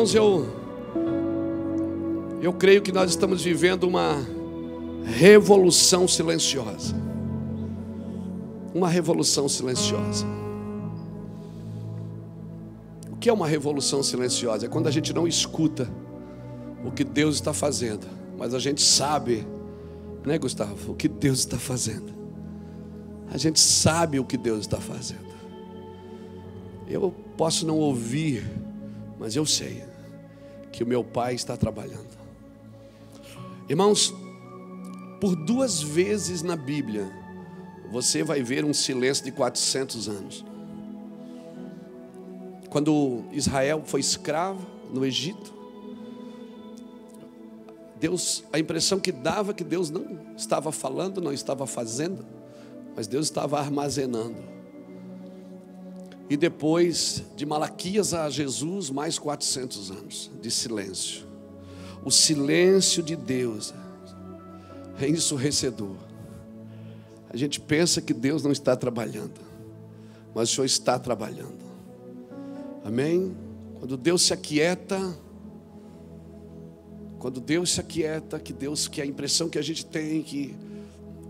Irmãos, eu eu creio que nós estamos vivendo uma revolução silenciosa. Uma revolução silenciosa. O que é uma revolução silenciosa? É quando a gente não escuta o que Deus está fazendo, mas a gente sabe, né, Gustavo, o que Deus está fazendo. A gente sabe o que Deus está fazendo. Eu posso não ouvir, mas eu sei que o meu Pai está trabalhando. Irmãos, por duas vezes na Bíblia, você vai ver um silêncio de 400 anos. Quando Israel foi escravo no Egito, Deus, a impressão que dava que Deus não estava falando, não estava fazendo, mas Deus estava armazenando. E depois de Malaquias a Jesus, mais 400 anos de silêncio o silêncio de Deus é ensurrecedor. A gente pensa que Deus não está trabalhando, mas o Senhor está trabalhando. Amém? Quando Deus se aquieta, quando Deus se aquieta, que Deus, que a impressão que a gente tem que,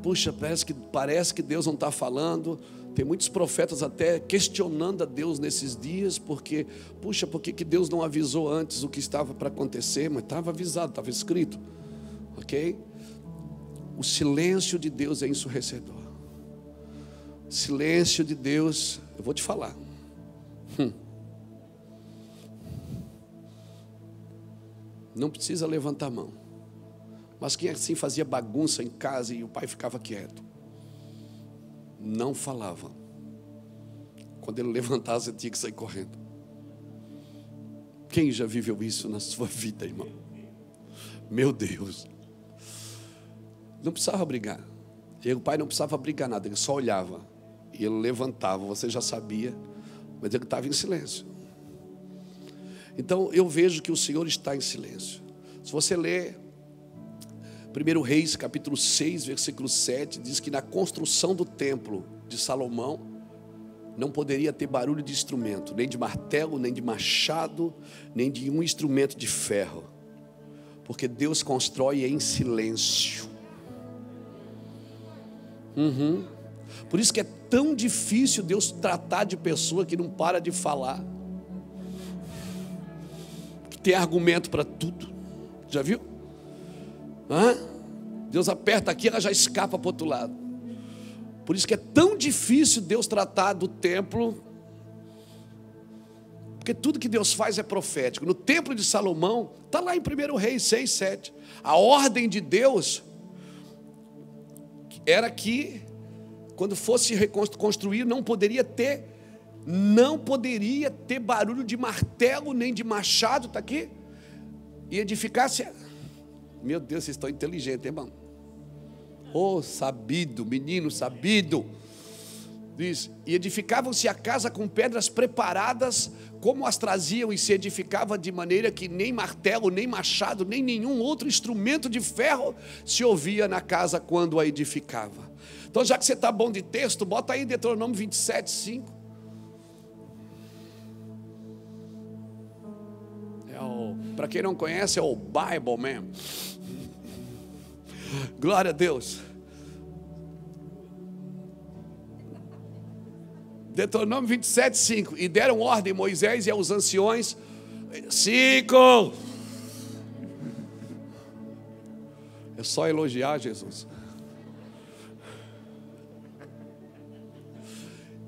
puxa, parece que parece que Deus não está falando, tem muitos profetas até questionando a Deus nesses dias, porque, puxa, por que Deus não avisou antes o que estava para acontecer? Mas estava avisado, estava escrito, ok? O silêncio de Deus é ensurrecedor. Silêncio de Deus, eu vou te falar. Hum. Não precisa levantar a mão. Mas quem assim fazia bagunça em casa e o pai ficava quieto? Não falava. Quando ele levantasse, você tinha que sair correndo. Quem já viveu isso na sua vida, irmão? Meu Deus. Não precisava brigar. E o pai não precisava brigar nada, ele só olhava. E ele levantava, você já sabia, mas ele estava em silêncio. Então eu vejo que o Senhor está em silêncio. Se você ler 1 Reis, capítulo 6, versículo 7, diz que na construção do templo de Salomão não poderia ter barulho de instrumento, nem de martelo, nem de machado, nem de um instrumento de ferro, porque Deus constrói em silêncio. Uhum. Por isso que é tão difícil Deus tratar de pessoa que não para de falar, que tem argumento para tudo. Já viu? Hã? Deus aperta aqui, ela já escapa para o outro lado. Por isso que é tão difícil Deus tratar do templo, porque tudo que Deus faz é profético. No templo de Salomão, está lá em 1 Reis 6, 7. A ordem de Deus era que, quando fosse reconstruir, não poderia ter, não poderia ter barulho de martelo nem de machado, está aqui, e edificasse meu Deus, vocês estão inteligentes, irmão. Oh, sabido, menino sabido. Diz: E edificavam-se a casa com pedras preparadas, como as traziam, e se edificava de maneira que nem martelo, nem machado, nem nenhum outro instrumento de ferro se ouvia na casa quando a edificava. Então, já que você está bom de texto, bota aí Deuteronômio 27, 5. Para quem não conhece, é o Bible mesmo. Glória a Deus. Deuteronômio 27, 5. E deram ordem Moisés e aos anciões. Cinco. É só elogiar Jesus.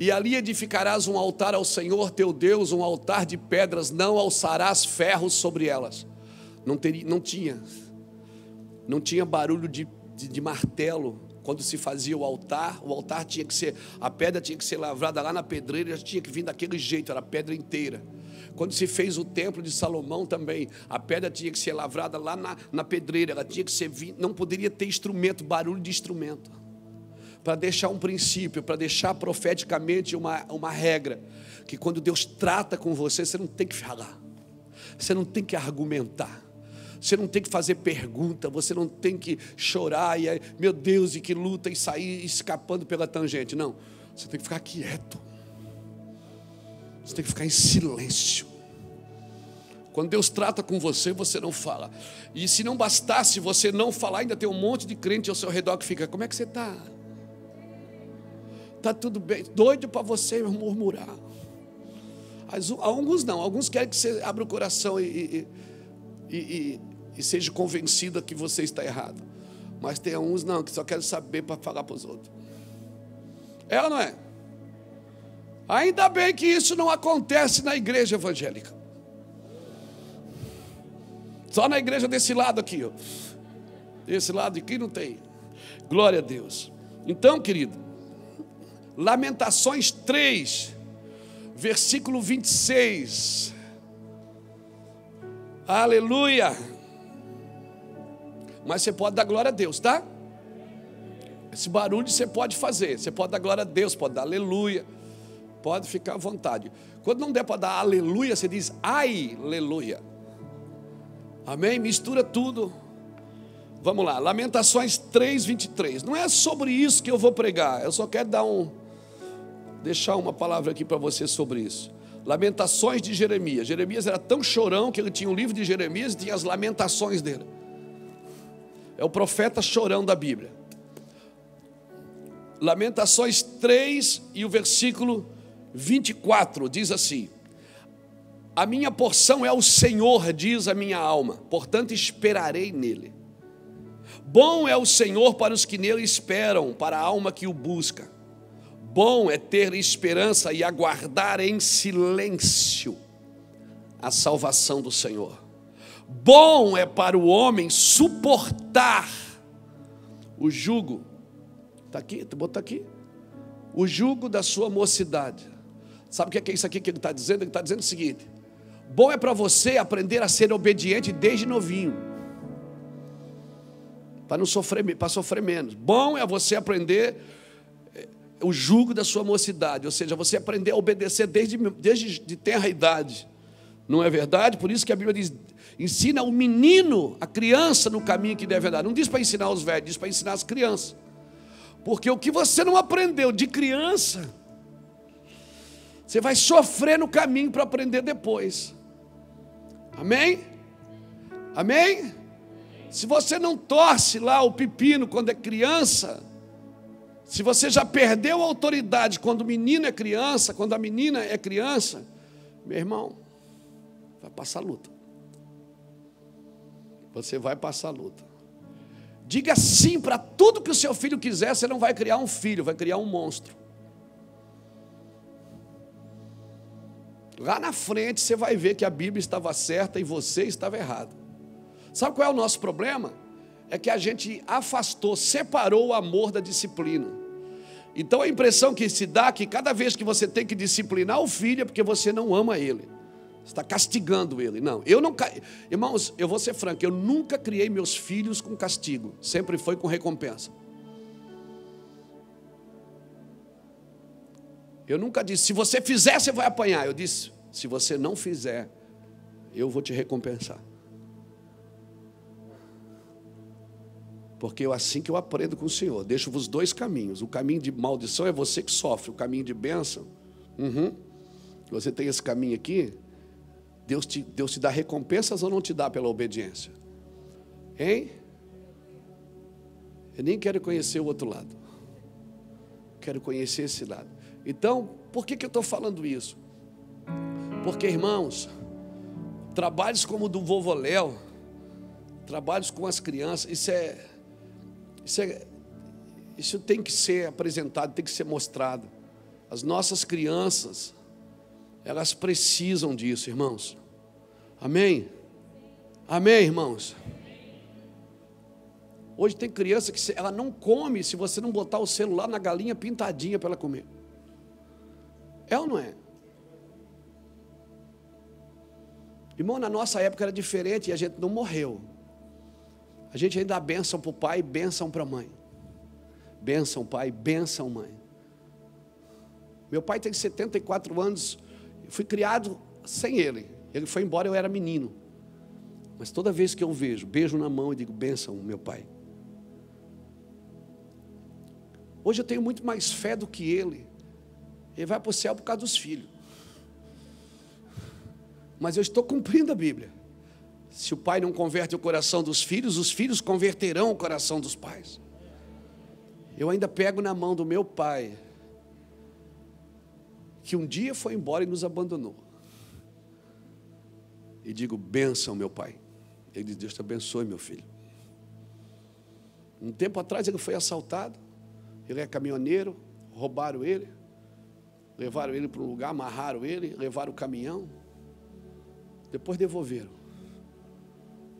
E ali edificarás um altar ao Senhor teu Deus, um altar de pedras, não alçarás ferros sobre elas. Não, teria, não tinha, não tinha barulho de, de, de martelo quando se fazia o altar. O altar tinha que ser, a pedra tinha que ser lavrada lá na pedreira, tinha que vir daquele jeito, era pedra inteira. Quando se fez o templo de Salomão também, a pedra tinha que ser lavrada lá na, na pedreira, ela tinha que ser, não poderia ter instrumento, barulho de instrumento para deixar um princípio, para deixar profeticamente uma, uma regra, que quando Deus trata com você, você não tem que falar, você não tem que argumentar, você não tem que fazer pergunta, você não tem que chorar e meu Deus, e que luta e sair escapando pela tangente. Não, você tem que ficar quieto. Você tem que ficar em silêncio. Quando Deus trata com você, você não fala. E se não bastasse você não falar, ainda tem um monte de crente ao seu redor que fica: Como é que você está? Está tudo bem? Doido para você murmurar. Alguns não, alguns querem que você abra o coração e, e, e seja convencido que você está errado. Mas tem uns não, que só querem saber para falar para os outros. É ou não é? Ainda bem que isso não acontece na igreja evangélica. Só na igreja desse lado aqui, ó. Esse lado aqui não tem. Glória a Deus. Então, querido, Lamentações 3, versículo 26. Aleluia. Mas você pode dar glória a Deus, tá? Esse barulho você pode fazer. Você pode dar glória a Deus, pode dar aleluia. Pode ficar à vontade. Quando não der para dar aleluia, você diz ai, aleluia. Amém? Mistura tudo. Vamos lá, Lamentações 3, 23. Não é sobre isso que eu vou pregar, eu só quero dar um. Deixar uma palavra aqui para você sobre isso. Lamentações de Jeremias. Jeremias era tão chorão que ele tinha um livro de Jeremias e tinha as lamentações dele. É o profeta chorão da Bíblia. Lamentações 3 e o versículo 24 diz assim: a minha porção é o Senhor, diz a minha alma, portanto esperarei nele. Bom é o Senhor para os que nele esperam, para a alma que o busca. Bom é ter esperança e aguardar em silêncio a salvação do Senhor. Bom é para o homem suportar o jugo. Está aqui, botar aqui. O jugo da sua mocidade. Sabe o que é isso aqui que ele está dizendo? Ele está dizendo o seguinte: Bom é para você aprender a ser obediente desde novinho. Para não sofrer, para sofrer menos. Bom é você aprender eh, o jugo da sua mocidade, ou seja, você aprender a obedecer desde, desde de tenra idade. Não é verdade? Por isso que a Bíblia diz: ensina o menino, a criança, no caminho que deve andar. Não diz para ensinar os velhos, diz para ensinar as crianças. Porque o que você não aprendeu de criança, você vai sofrer no caminho para aprender depois. Amém? Amém? Se você não torce lá o pepino quando é criança, se você já perdeu a autoridade quando o menino é criança, quando a menina é criança, meu irmão, vai passar luta. Você vai passar luta. Diga sim para tudo que o seu filho quiser, você não vai criar um filho, vai criar um monstro. Lá na frente você vai ver que a Bíblia estava certa e você estava errado. Sabe qual é o nosso problema? É que a gente afastou, separou o amor da disciplina. Então a impressão que se dá é que cada vez que você tem que disciplinar o filho é porque você não ama ele. Está castigando ele. Não, eu não. Irmãos, eu vou ser franco, eu nunca criei meus filhos com castigo, sempre foi com recompensa. Eu nunca disse, se você fizer, você vai apanhar. Eu disse, se você não fizer, eu vou te recompensar. Porque é assim que eu aprendo com o Senhor. Deixo-vos dois caminhos. O caminho de maldição é você que sofre. O caminho de bênção. Uhum. Você tem esse caminho aqui. Deus te, Deus te dá recompensas ou não te dá pela obediência? Hein? Eu nem quero conhecer o outro lado. Quero conhecer esse lado. Então, por que, que eu estou falando isso? Porque, irmãos, trabalhos como o do vovô Léo, trabalhos com as crianças, isso é, isso é, isso tem que ser apresentado, tem que ser mostrado. As nossas crianças, elas precisam disso, irmãos. Amém? Amém, irmãos? Hoje tem criança que ela não come se você não botar o celular na galinha pintadinha para ela comer. É ou não é? Irmão, na nossa época era diferente e a gente não morreu. A gente ainda dá bênção para o pai e bênção para a mãe. Bênção pai, bênção mãe. Meu pai tem 74 anos, fui criado sem ele. Ele foi embora, eu era menino. Mas toda vez que eu vejo, beijo na mão e digo, bênção, meu pai. Hoje eu tenho muito mais fé do que ele. Ele vai para o céu por causa dos filhos. Mas eu estou cumprindo a Bíblia. Se o pai não converte o coração dos filhos, os filhos converterão o coração dos pais. Eu ainda pego na mão do meu pai, que um dia foi embora e nos abandonou. E digo: benção, meu pai. Ele diz: Deus te abençoe, meu filho. Um tempo atrás ele foi assaltado, ele é caminhoneiro, roubaram ele, levaram ele para um lugar, amarraram ele, levaram o caminhão, depois devolveram.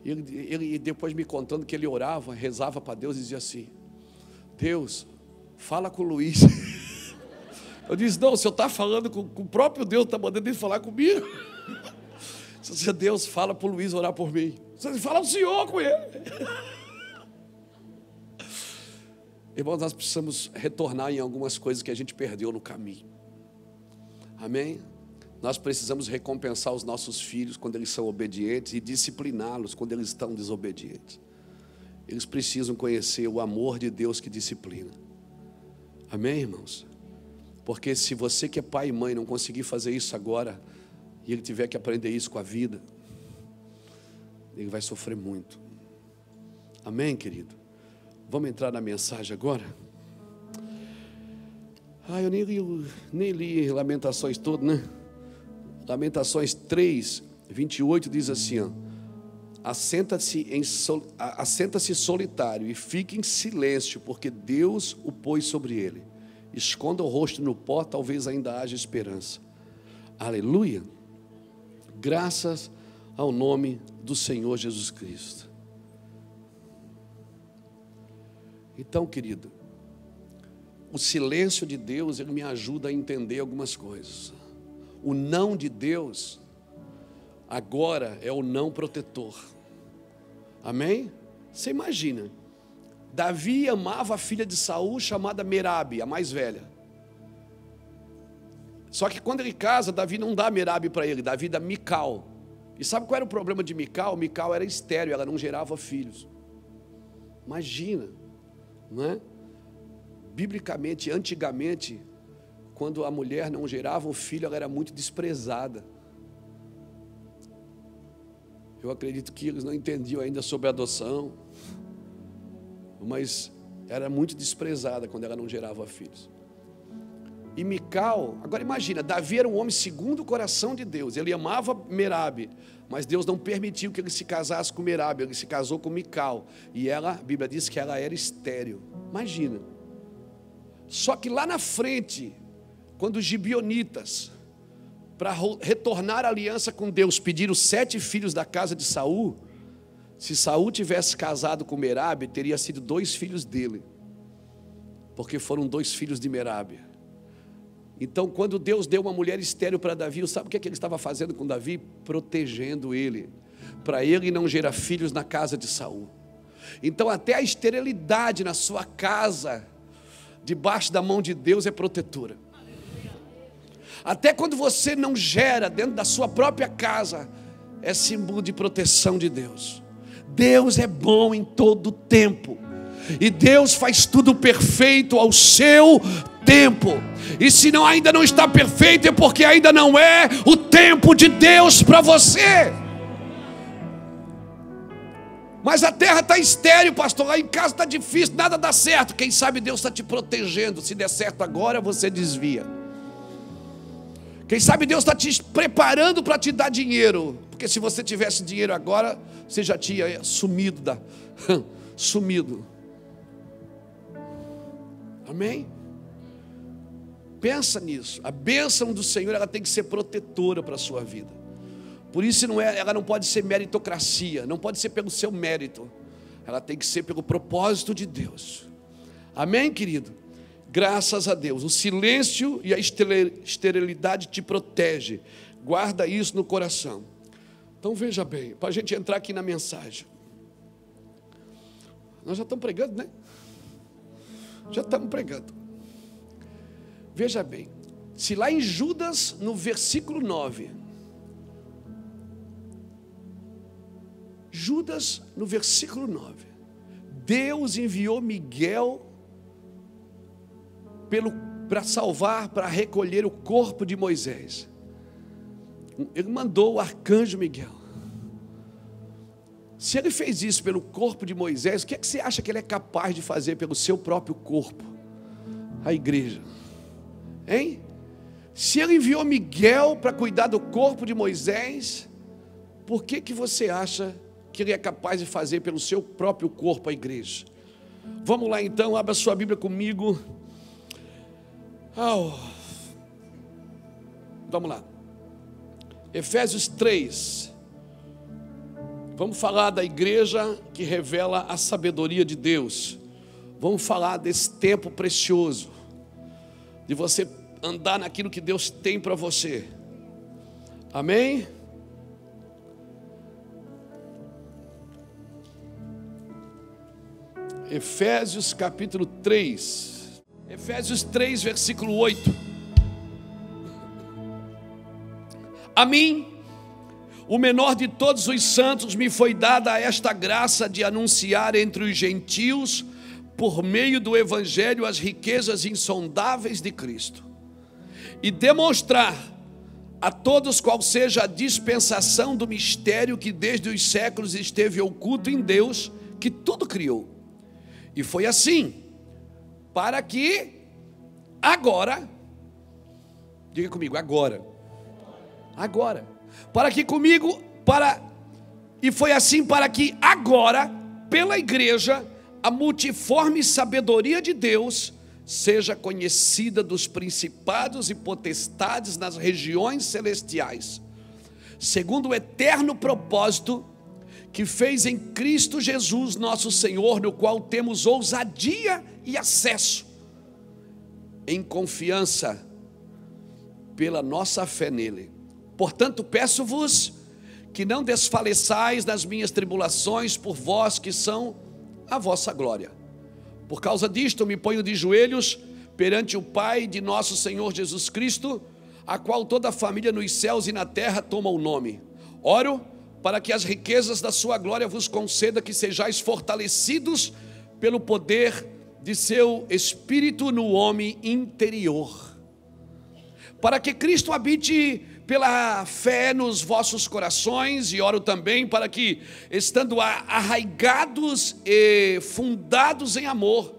Ele, ele depois me contando que ele orava, rezava para Deus e dizia assim: Deus, fala com o Luiz. Eu disse: Não, o senhor está falando com, com, o próprio Deus, está mandando ele falar comigo. Se Deus fala para o Luiz orar por mim, você fala o senhor com ele. Irmãos, nós precisamos retornar em algumas coisas que a gente perdeu no caminho. Amém? Nós precisamos recompensar os nossos filhos quando eles são obedientes e discipliná-los quando eles estão desobedientes. Eles precisam conhecer o amor de Deus que disciplina. Amém, irmãos? Porque se você que é pai e mãe não conseguir fazer isso agora, e ele tiver que aprender isso com a vida, ele vai sofrer muito. Amém, querido? Vamos entrar na mensagem agora? Ah, eu nem li, nem li Lamentações todo, né? Lamentações 3, 28 diz assim: assenta-se sol, assenta solitário e fique em silêncio, porque Deus o pôs sobre ele. Esconda o rosto no pó, talvez ainda haja esperança. Aleluia. Graças ao nome do Senhor Jesus Cristo. Então, querido, o silêncio de Deus, ele me ajuda a entender algumas coisas. O não de Deus, agora é o não protetor. Amém? Você imagina, Davi amava a filha de Saul chamada Merabe, a mais velha. Só que quando ele casa, Davi não dá Merabe para ele, Davi dá Mical. E sabe qual era o problema de Mical? Mical era estéreo, ela não gerava filhos. Imagina, não é? Biblicamente, antigamente, quando a mulher não gerava um filho, ela era muito desprezada. Eu acredito que eles não entendiam ainda sobre adoção, mas era muito desprezada quando ela não gerava filhos. E Mical, agora imagina, Davi era um homem segundo o coração de Deus. Ele amava Merabe, mas Deus não permitiu que ele se casasse com Merabe, ele se casou com Mical. E ela, a Bíblia diz que ela era estéril. Imagina. Só que lá na frente, quando os gibionitas, para retornar a aliança com Deus, pediram sete filhos da casa de Saul, se Saul tivesse casado com Merabe, teria sido dois filhos dele. Porque foram dois filhos de Merabe. Então, quando Deus deu uma mulher estéreo para Davi, sabe o que, é que ele estava fazendo com Davi? Protegendo ele, para ele não gerar filhos na casa de Saul. Então, até a esterilidade na sua casa, debaixo da mão de Deus, é protetora. Até quando você não gera dentro da sua própria casa, é símbolo de proteção de Deus. Deus é bom em todo tempo. E Deus faz tudo perfeito ao seu tempo. E se não ainda não está perfeito é porque ainda não é o tempo de Deus para você. Mas a terra está estéreo, pastor. Lá em casa está difícil, nada dá certo. Quem sabe Deus está te protegendo. Se der certo agora, você desvia. Quem sabe Deus está te preparando para te dar dinheiro. Porque se você tivesse dinheiro agora, você já tinha sumido da, sumido. Amém? Pensa nisso. A bênção do Senhor ela tem que ser protetora para a sua vida. Por isso não é, ela não pode ser meritocracia, não pode ser pelo seu mérito. Ela tem que ser pelo propósito de Deus. Amém, querido? Graças a Deus. O silêncio e a esterilidade te protege. Guarda isso no coração. Então veja bem, para a gente entrar aqui na mensagem. Nós já estamos pregando, né? Já estamos pregando. Veja bem, se lá em Judas, no versículo 9, Judas, no versículo 9, Deus enviou Miguel para salvar, para recolher o corpo de Moisés. Ele mandou o arcanjo Miguel. Se ele fez isso pelo corpo de Moisés, o que, é que você acha que ele é capaz de fazer pelo seu próprio corpo? A igreja. Hein? Se ele enviou Miguel para cuidar do corpo de Moisés, por que, que você acha que ele é capaz de fazer pelo seu próprio corpo a igreja? Vamos lá então, abra sua Bíblia comigo. Oh. Vamos lá. Efésios 3. Vamos falar da igreja que revela a sabedoria de Deus. Vamos falar desse tempo precioso, de você andar naquilo que Deus tem para você. Amém? Efésios capítulo 3. Efésios 3, versículo 8. A mim, o menor de todos os santos, me foi dada esta graça de anunciar entre os gentios, por meio do Evangelho, as riquezas insondáveis de Cristo, e demonstrar a todos qual seja a dispensação do mistério que desde os séculos esteve oculto em Deus, que tudo criou. E foi assim, para que agora, diga comigo, agora, agora, para que comigo, para, e foi assim para que agora, pela igreja, a multiforme sabedoria de Deus seja conhecida dos principados e potestades nas regiões celestiais, segundo o eterno propósito que fez em Cristo Jesus, nosso Senhor, no qual temos ousadia e acesso, em confiança, pela nossa fé nele. Portanto, peço-vos que não desfaleçais nas minhas tribulações por vós que são a vossa glória. Por causa disto, me ponho de joelhos perante o Pai de nosso Senhor Jesus Cristo, a qual toda a família nos céus e na terra toma o nome. Oro para que as riquezas da sua glória vos conceda que sejais fortalecidos pelo poder de seu espírito no homem interior. Para que Cristo habite pela fé nos vossos corações, e oro também para que, estando arraigados e fundados em amor,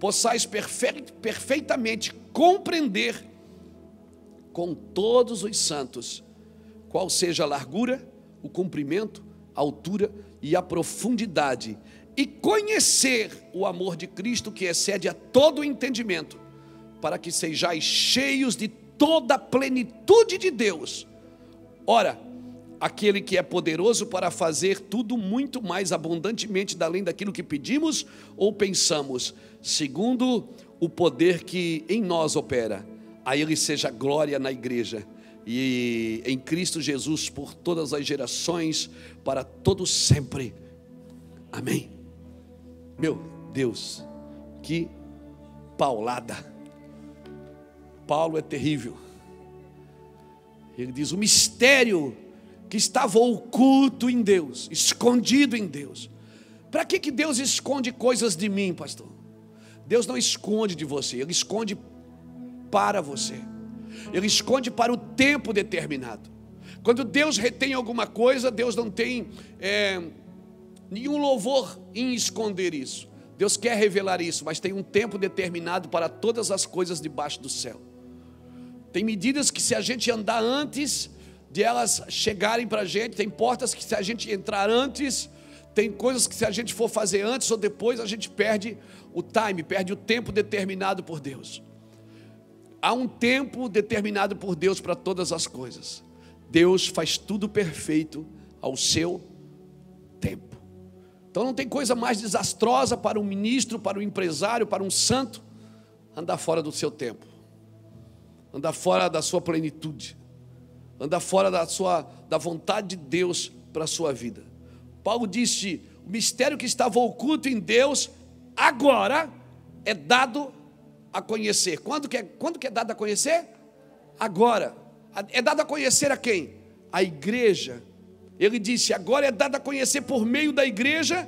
possais perfeitamente compreender com todos os santos qual seja a largura, o comprimento, a altura e a profundidade, e conhecer o amor de Cristo que excede a todo entendimento, para que sejais cheios de toda a plenitude de Deus. Ora, aquele que é poderoso para fazer tudo muito mais abundantemente além daquilo que pedimos ou pensamos, segundo o poder que em nós opera. A Ele seja glória na igreja e em Cristo Jesus por todas as gerações, para todos sempre. Amém. Meu Deus, que paulada. Paulo é terrível. Ele diz: o mistério que estava oculto em Deus, escondido em Deus. Para que, que Deus esconde coisas de mim, pastor? Deus não esconde de você, Ele esconde para você. Ele esconde para o tempo determinado. Quando Deus retém alguma coisa, Deus não tem é, nenhum louvor em esconder isso. Deus quer revelar isso, mas tem um tempo determinado para todas as coisas debaixo do céu. Tem medidas que, se a gente andar antes de elas chegarem para a gente, tem portas que, se a gente entrar antes, tem coisas que, se a gente for fazer antes ou depois, a gente perde o time, perde o tempo determinado por Deus. Há um tempo determinado por Deus para todas as coisas. Deus faz tudo perfeito ao seu tempo. Então não tem coisa mais desastrosa para um ministro, para um empresário, para um santo andar fora do seu tempo. Andar fora da sua plenitude. Andar fora da sua da vontade de Deus para a sua vida. Paulo disse: "O mistério que estava oculto em Deus agora é dado a conhecer. Quando que, é, quando que é dado a conhecer? Agora. É dado a conhecer a quem? A igreja. Ele disse: agora é dado a conhecer por meio da igreja.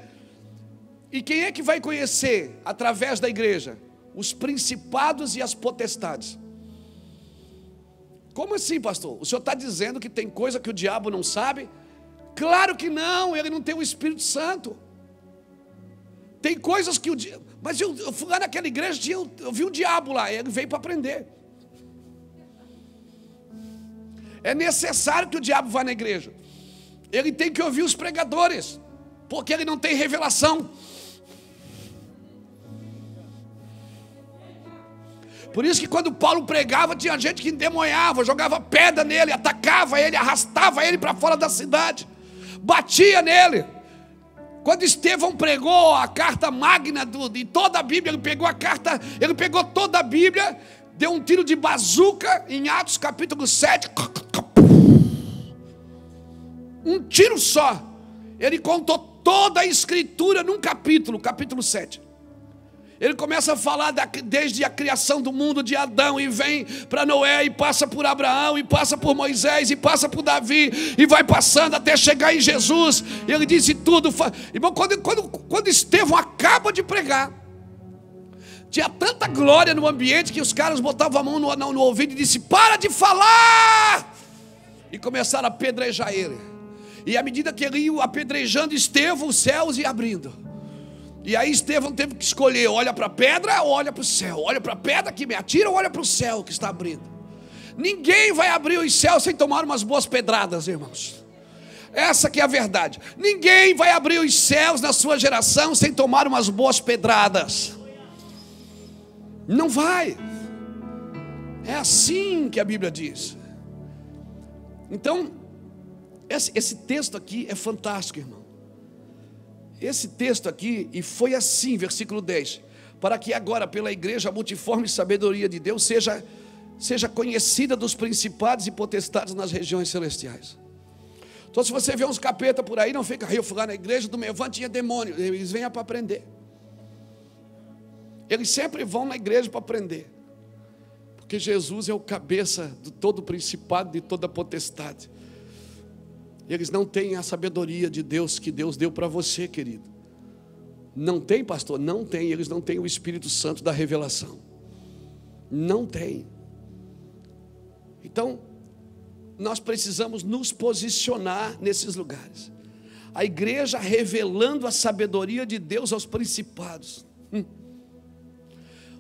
E quem é que vai conhecer através da igreja? Os principados e as potestades. Como assim, pastor? O senhor está dizendo que tem coisa que o diabo não sabe? Claro que não, ele não tem o Espírito Santo. Tem coisas que o diabo. Mas eu, eu fui lá naquela igreja, eu, eu vi o diabo lá, ele veio para aprender. É necessário que o diabo vá na igreja. Ele tem que ouvir os pregadores, porque ele não tem revelação. Por isso que quando Paulo pregava, tinha gente que endemoniava, jogava pedra nele, atacava ele, arrastava ele para fora da cidade, batia nele. Quando Estevão pregou a carta magna do, de toda a Bíblia, ele pegou a carta, ele pegou toda a Bíblia, deu um tiro de bazuca em Atos capítulo 7. Um tiro só. Ele contou toda a escritura num capítulo, capítulo 7. Ele começa a falar da, desde a criação do mundo de Adão e vem para Noé e passa por Abraão e passa por Moisés e passa por Davi e vai passando até chegar em Jesus. Ele disse tudo. Irmão, quando, quando, quando Estevão acaba de pregar, tinha tanta glória no ambiente que os caras botavam a mão no, no, no ouvido e disse: Para de falar! E começaram a apedrejar ele. E à medida que ele ia apedrejando Estevão, os céus iam abrindo. E aí Estevão teve que escolher: olha para a pedra ou olha para o céu? Olha para a pedra que me atira ou olha para o céu que está abrindo? Ninguém vai abrir os céus sem tomar umas boas pedradas, irmãos. Essa que é a verdade. Ninguém vai abrir os céus na sua geração sem tomar umas boas pedradas. Não vai. É assim que a Bíblia diz. Então, esse, esse texto aqui é fantástico, irmão esse texto aqui, e foi assim, versículo 10, para que agora pela igreja a multiforme sabedoria de Deus seja, seja conhecida dos principados e potestades nas regiões celestiais. Então, se você vê uns capeta por aí, não fica, eu fui lá na igreja do Mevante tinha demônio, eles vêm para aprender. Eles sempre vão na igreja para aprender. Porque Jesus é o cabeça de todo principado, de toda potestade. Eles não têm a sabedoria de Deus que Deus deu para você, querido. Não tem, pastor? Não tem. Eles não têm o Espírito Santo da revelação. Não tem. Então, nós precisamos nos posicionar nesses lugares. A igreja revelando a sabedoria de Deus aos principados. Hum.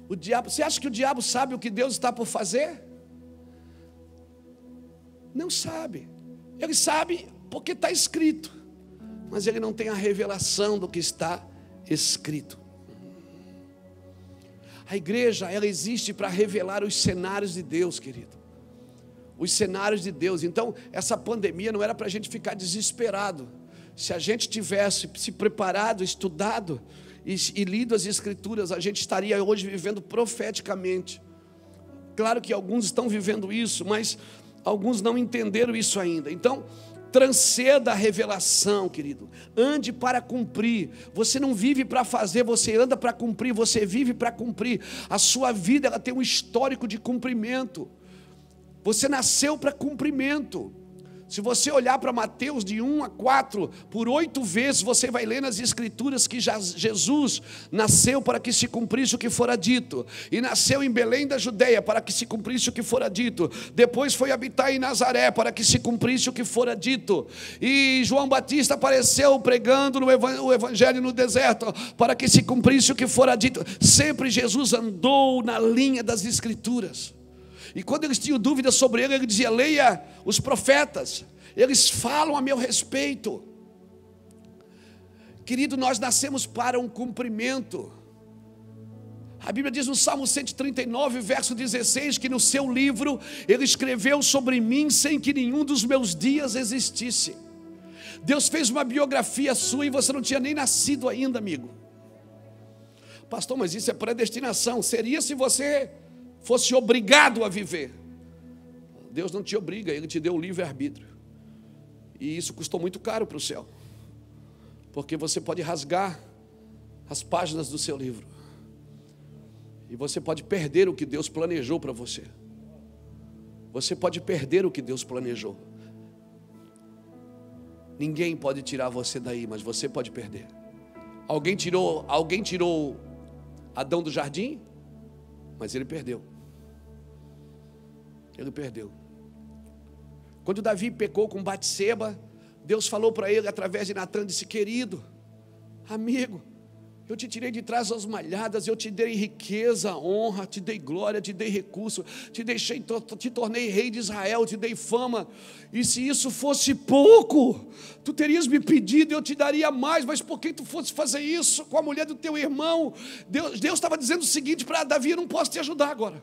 O diabo, você acha que o diabo sabe o que Deus está por fazer? Não sabe. Ele sabe porque está escrito, mas ele não tem a revelação do que está escrito. A igreja, ela existe para revelar os cenários de Deus, querido. Os cenários de Deus. Então, essa pandemia não era para a gente ficar desesperado. Se a gente tivesse se preparado, estudado e, e lido as Escrituras, a gente estaria hoje vivendo profeticamente. Claro que alguns estão vivendo isso, mas alguns não entenderam isso ainda. Então, Transceda a revelação, querido. Ande para cumprir. Você não vive para fazer, você anda para cumprir, você vive para cumprir. A sua vida ela tem um histórico de cumprimento. Você nasceu para cumprimento. Se você olhar para Mateus de 1 a 4, por oito vezes você vai ler nas Escrituras que Jesus nasceu para que se cumprisse o que fora dito, e nasceu em Belém da Judéia para que se cumprisse o que fora dito, depois foi habitar em Nazaré para que se cumprisse o que fora dito, e João Batista apareceu pregando no o Evangelho no deserto para que se cumprisse o que fora dito. Sempre Jesus andou na linha das Escrituras. E quando eles tinham dúvidas sobre ele, ele dizia: leia os profetas, eles falam a meu respeito. Querido, nós nascemos para um cumprimento. A Bíblia diz no Salmo 139, verso 16, que no seu livro ele escreveu sobre mim sem que nenhum dos meus dias existisse. Deus fez uma biografia sua e você não tinha nem nascido ainda, amigo. Pastor, mas isso é predestinação. Seria se você fosse obrigado a viver. Deus não te obriga, Ele te deu o livre-arbítrio. E isso custou muito caro para o céu, porque você pode rasgar as páginas do seu livro, e você pode perder o que Deus planejou para você. Você pode perder o que Deus planejou. Ninguém pode tirar você daí, mas você pode perder. Alguém tirou, alguém tirou Adão do jardim? mas ele perdeu. Ele perdeu. Quando Davi pecou com Batseba, Deus falou para ele através de Natan, disse: "Querido, amigo, eu te tirei de trás das malhadas, eu te dei riqueza, honra, te dei glória, te dei recurso, te deixei, te tornei rei de Israel, te dei fama. E se isso fosse pouco, tu terias me pedido, eu te daria mais, mas por que tu fosse fazer isso com a mulher do teu irmão? Deus, Deus estava dizendo o seguinte para Davi: eu não posso te ajudar agora.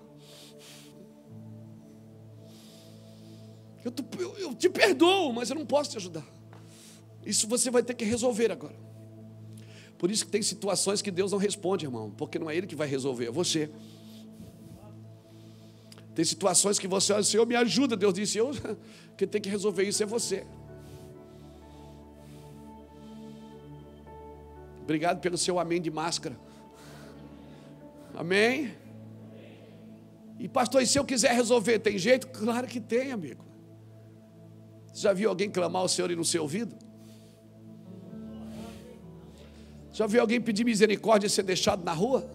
Eu, eu, eu te perdoo, mas eu não posso te ajudar. Isso você vai ter que resolver agora. Por isso que tem situações que Deus não responde, irmão, porque não é Ele que vai resolver, é você. Tem situações que você olha, Senhor, me ajuda. Deus disse, eu, quem tem que resolver isso é você. Obrigado pelo seu amém de máscara. Amém? E pastor, e se eu quiser resolver, tem jeito? Claro que tem, amigo. Já viu alguém clamar ao Senhor e não ser ouvido? Já viu alguém pedir misericórdia e ser deixado na rua?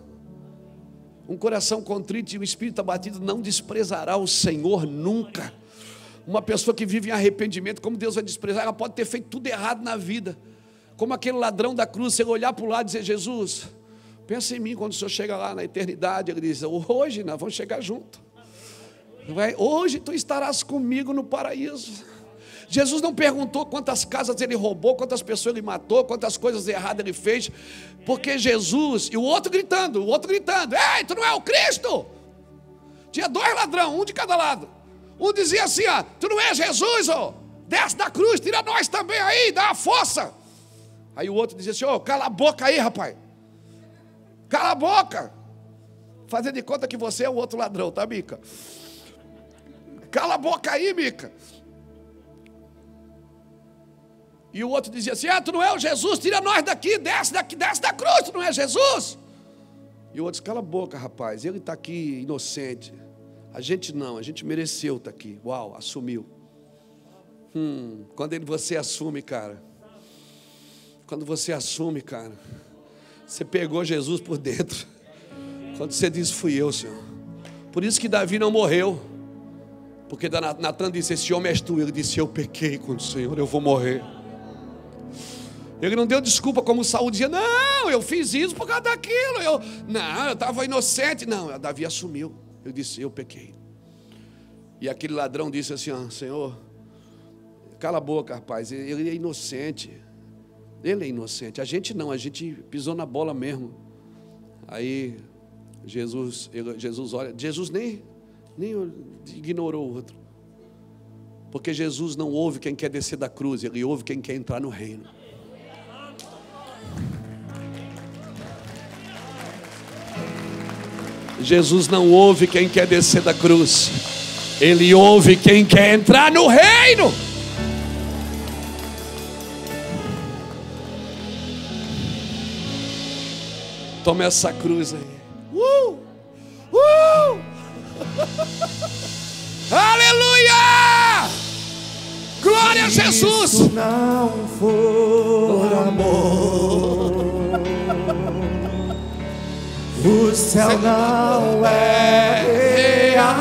Um coração contrito e um espírito abatido não desprezará o Senhor nunca. Uma pessoa que vive em arrependimento, como Deus vai desprezar? Ela pode ter feito tudo errado na vida. Como aquele ladrão da cruz, você olhar para o lado e dizer: Jesus, pensa em mim quando o Senhor chega lá na eternidade. Ele diz: Hoje nós vamos chegar junto. Hoje tu estarás comigo no paraíso. Jesus não perguntou quantas casas ele roubou, quantas pessoas ele matou, quantas coisas erradas ele fez, porque Jesus, e o outro gritando, o outro gritando: Ei, tu não é o Cristo? Tinha dois ladrão, um de cada lado. Um dizia assim: ó, Tu não é Jesus, ó, desce da cruz, tira nós também aí, dá a força. Aí o outro dizia assim: Ô, oh, cala a boca aí, rapaz. Cala a boca. Fazendo de conta que você é o outro ladrão, tá, Mica? Cala a boca aí, Mica. E o outro dizia assim: Ah, tu não é o Jesus, tira nós daqui, desce daqui, desce da cruz, tu não é Jesus. E o outro disse: Cala a boca, rapaz, ele está aqui inocente. A gente não, a gente mereceu estar tá aqui. Uau, assumiu. Hum, quando ele, você assume, cara. Quando você assume, cara. Você pegou Jesus por dentro. Quando você diz, fui eu, Senhor. Por isso que Davi não morreu. Porque Natan disse: Esse homem és tu. Ele disse: Eu pequei com o Senhor, eu vou morrer. Ele não deu desculpa como Saúl dizia, não, eu fiz isso por causa daquilo. Eu, não, eu estava inocente. Não, Davi assumiu. Eu disse, eu pequei. E aquele ladrão disse assim, ó, Senhor, cala a boca, rapaz, ele é inocente. Ele é inocente. A gente não, a gente pisou na bola mesmo. Aí Jesus, Jesus olha, Jesus nem, nem ignorou o outro. Porque Jesus não ouve quem quer descer da cruz, ele ouve quem quer entrar no reino. Jesus não ouve quem quer descer da cruz, Ele ouve quem quer entrar no reino. Toma essa cruz aí. Uh! Uh! Aleluia! Glória a Jesus! Se não for amor o céu não é real.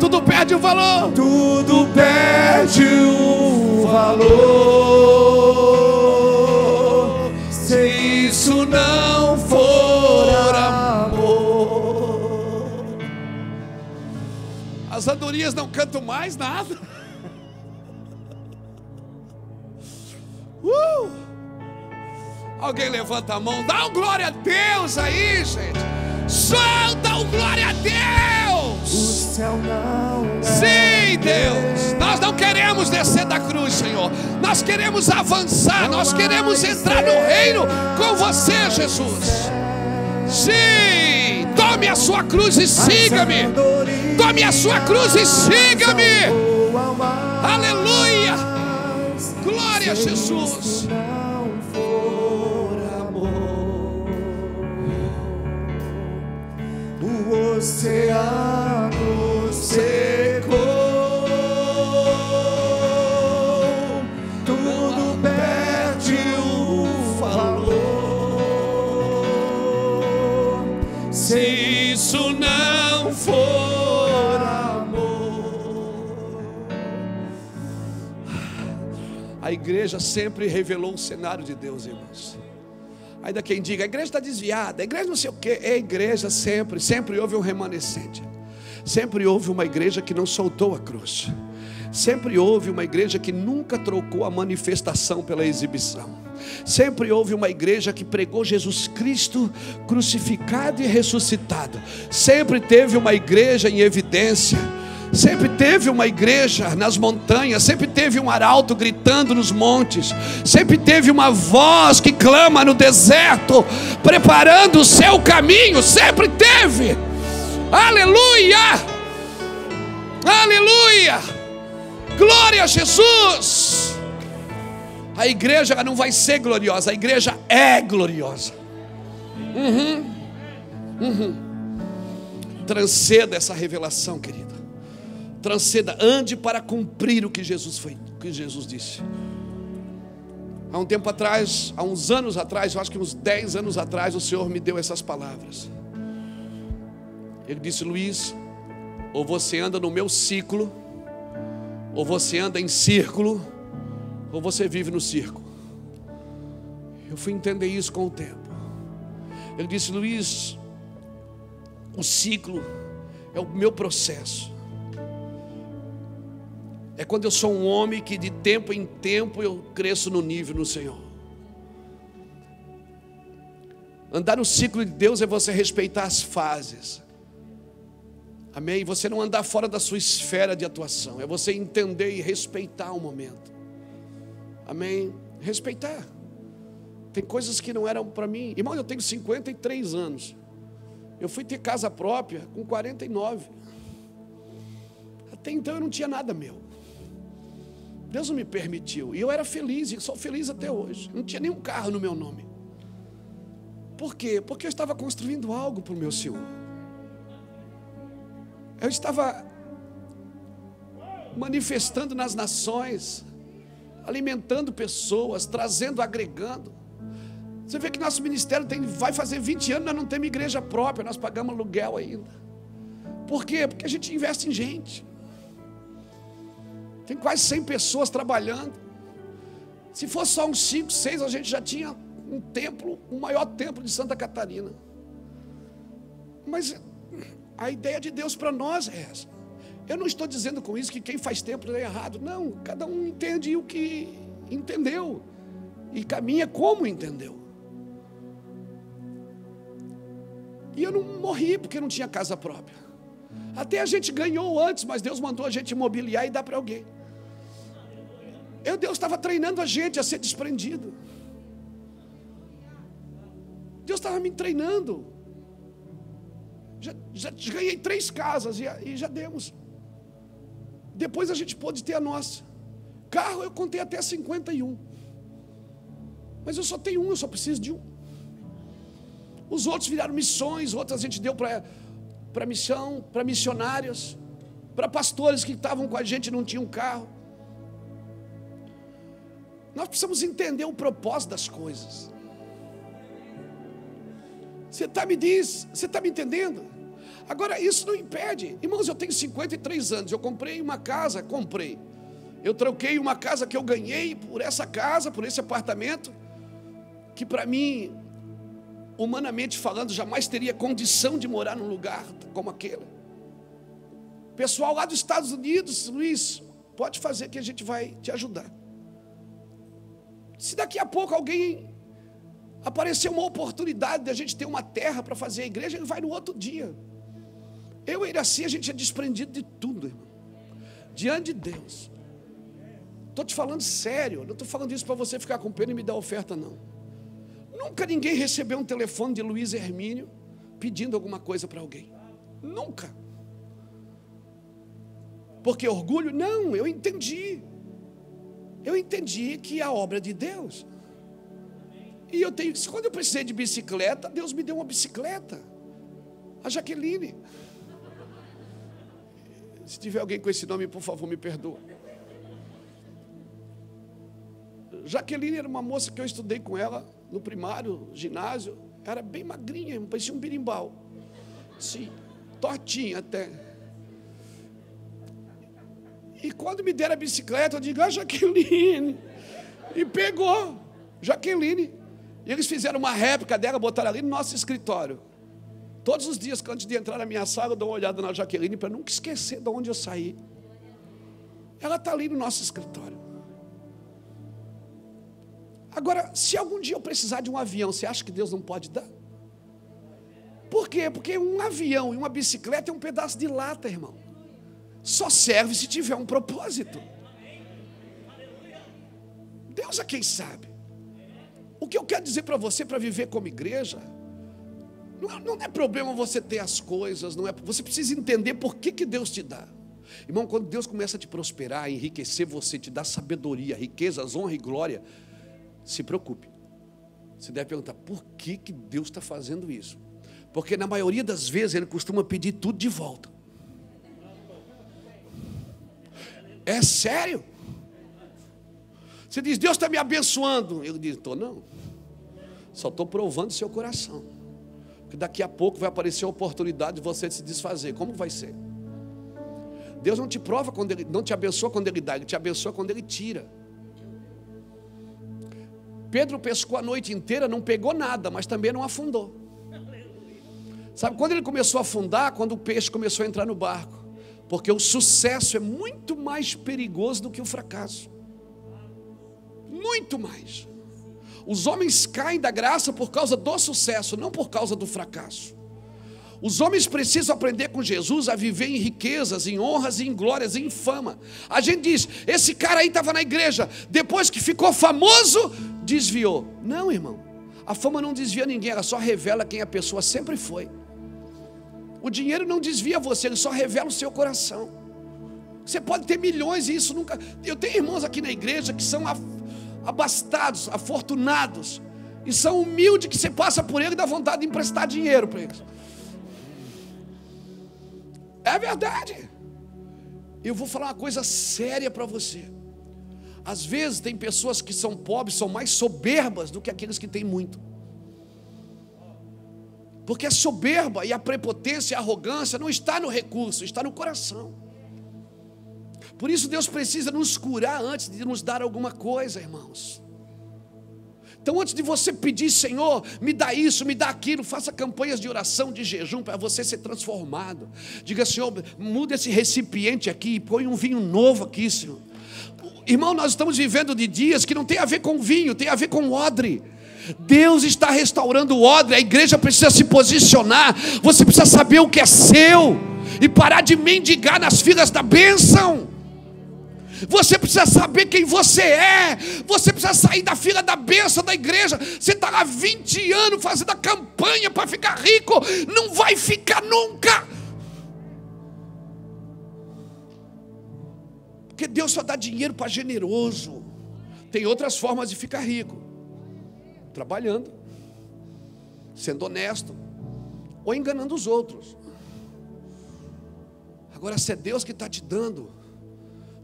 Tudo perde o valor. Tudo perde o valor. Se isso não for amor. As andorinhas não cantam mais nada. Uh! Alguém levanta a mão, dá um glória a Deus aí, gente. Solta um glória a Deus. O céu não é Sim, Deus. Nós não queremos descer da cruz, Senhor. Nós queremos avançar. Nós queremos entrar no reino com você, Jesus. Sim. Tome a sua cruz e siga-me. Tome a sua cruz e siga-me. Aleluia. Glória a Jesus. oceano secou, tudo perde o valor. Se isso não for amor, a igreja sempre revelou um cenário de Deus, irmãos. Ainda quem diga, a igreja está desviada, a igreja não sei o que, é igreja sempre, sempre houve um remanescente. Sempre houve uma igreja que não soltou a cruz. Sempre houve uma igreja que nunca trocou a manifestação pela exibição. Sempre houve uma igreja que pregou Jesus Cristo crucificado e ressuscitado. Sempre teve uma igreja em evidência. Sempre teve uma igreja nas montanhas, sempre teve um arauto gritando nos montes, sempre teve uma voz que clama no deserto, preparando o seu caminho, sempre teve. Aleluia! Aleluia! Glória a Jesus! A igreja não vai ser gloriosa, a igreja é gloriosa. Uhum. Uhum. Transceda essa revelação, querido. Transceda, ande para cumprir o que Jesus foi, o que Jesus disse. Há um tempo atrás, há uns anos atrás, eu acho que uns 10 anos atrás, o Senhor me deu essas palavras. Ele disse: Luiz, ou você anda no meu ciclo, ou você anda em círculo, ou você vive no circo. Eu fui entender isso com o tempo. Ele disse: Luiz, o ciclo é o meu processo. É quando eu sou um homem que de tempo em tempo eu cresço no nível no Senhor. Andar no ciclo de Deus é você respeitar as fases. Amém? Você não andar fora da sua esfera de atuação, é você entender e respeitar o momento. Amém? Respeitar. Tem coisas que não eram para mim. Irmão, eu tenho 53 anos. Eu fui ter casa própria com 49. Até então eu não tinha nada meu. Deus não me permitiu. E eu era feliz, e sou feliz até hoje. Não tinha nenhum carro no meu nome. Por quê? Porque eu estava construindo algo para o meu Senhor. Eu estava manifestando nas nações, alimentando pessoas, trazendo, agregando. Você vê que nosso ministério tem, vai fazer 20 anos, nós não temos igreja própria, nós pagamos aluguel ainda. Por quê? Porque a gente investe em gente. Tem quase 100 pessoas trabalhando. Se fosse só uns 5, 6, a gente já tinha um templo, o maior templo de Santa Catarina. Mas a ideia de Deus para nós é essa. Eu não estou dizendo com isso que quem faz templo é errado. Não, cada um entende o que entendeu e caminha como entendeu. E eu não morri porque não tinha casa própria. Até a gente ganhou antes, mas Deus mandou a gente imobiliar e dar para alguém. Eu, Deus estava treinando a gente a ser desprendido. Deus estava me treinando. Já, já, ganhei três casas e, e já demos. Depois a gente pôde ter a nossa. Carro eu contei até 51. Mas eu só tenho um, eu só preciso de um. Os outros viraram missões, outros a gente deu para missão, para missionários, para pastores que estavam com a gente e não tinham carro. Nós precisamos entender o propósito das coisas. Você está me diz, você está me entendendo? Agora, isso não impede. Irmãos, eu tenho 53 anos, eu comprei uma casa, comprei. Eu troquei uma casa que eu ganhei por essa casa, por esse apartamento, que para mim, humanamente falando, jamais teria condição de morar num lugar como aquele. Pessoal lá dos Estados Unidos, Luiz, pode fazer que a gente vai te ajudar. Se daqui a pouco alguém aparecer uma oportunidade de a gente ter uma terra para fazer a igreja, ele vai no outro dia. Eu e Iraci, a gente é desprendido de tudo, irmão. Diante de Deus. Estou te falando sério, não estou falando isso para você ficar com pena e me dar oferta, não. Nunca ninguém recebeu um telefone de Luiz Hermínio pedindo alguma coisa para alguém. Nunca. Porque orgulho? Não, eu entendi. Eu entendi que a obra de Deus. E eu tenho, quando eu precisei de bicicleta, Deus me deu uma bicicleta. A Jaqueline. Se tiver alguém com esse nome, por favor, me perdoa. Jaqueline era uma moça que eu estudei com ela no primário, ginásio. Era bem magrinha, parecia um birimbau. Sim, tortinha até. E quando me deram a bicicleta, eu digo, ah, Jaqueline. E pegou, Jaqueline. E eles fizeram uma réplica dela, botaram ali no nosso escritório. Todos os dias, antes de entrar na minha sala, eu dou uma olhada na Jaqueline para nunca esquecer de onde eu saí. Ela está ali no nosso escritório. Agora, se algum dia eu precisar de um avião, você acha que Deus não pode dar? Por quê? Porque um avião e uma bicicleta é um pedaço de lata, irmão. Só serve se tiver um propósito. Deus é quem sabe. O que eu quero dizer para você para viver como igreja, não é, não é, problema você ter as coisas, não é. Você precisa entender por que, que Deus te dá. Irmão, quando Deus começa a te prosperar, enriquecer você, te dá sabedoria, riquezas, honra e glória, se preocupe. Você deve perguntar: por que, que Deus está fazendo isso? Porque na maioria das vezes Ele costuma pedir tudo de volta. É sério? Você diz, Deus está me abençoando. Ele diz, estou não. Só estou provando seu coração. Porque daqui a pouco vai aparecer a oportunidade de você se desfazer. Como vai ser? Deus não te prova quando ele, não te abençoa quando ele dá, ele te abençoa quando ele tira. Pedro pescou a noite inteira, não pegou nada, mas também não afundou. Sabe quando ele começou a afundar? Quando o peixe começou a entrar no barco. Porque o sucesso é muito mais perigoso do que o fracasso. Muito mais. Os homens caem da graça por causa do sucesso, não por causa do fracasso. Os homens precisam aprender com Jesus a viver em riquezas, em honras, em glórias, em fama. A gente diz: esse cara aí estava na igreja, depois que ficou famoso, desviou. Não, irmão. A fama não desvia ninguém, ela só revela quem a pessoa sempre foi. O dinheiro não desvia você, ele só revela o seu coração. Você pode ter milhões e isso nunca. Eu tenho irmãos aqui na igreja que são abastados, afortunados, e são humildes que você passa por ele e dá vontade de emprestar dinheiro para eles. É verdade. Eu vou falar uma coisa séria para você. Às vezes tem pessoas que são pobres, são mais soberbas do que aqueles que têm muito. Porque a soberba e a prepotência e a arrogância não está no recurso, está no coração. Por isso Deus precisa nos curar antes de nos dar alguma coisa, irmãos. Então, antes de você pedir, Senhor, me dá isso, me dá aquilo, faça campanhas de oração, de jejum, para você ser transformado. Diga, Senhor, muda esse recipiente aqui, põe um vinho novo aqui, Senhor. Irmão, nós estamos vivendo de dias que não tem a ver com vinho, tem a ver com odre. Deus está restaurando o odre, a igreja precisa se posicionar, você precisa saber o que é seu e parar de mendigar nas filas da bênção. Você precisa saber quem você é. Você precisa sair da fila da bênção da igreja. Você está há 20 anos fazendo a campanha para ficar rico. Não vai ficar nunca. Porque Deus só dá dinheiro para generoso. Tem outras formas de ficar rico trabalhando, sendo honesto, ou enganando os outros. Agora, se é Deus que está te dando,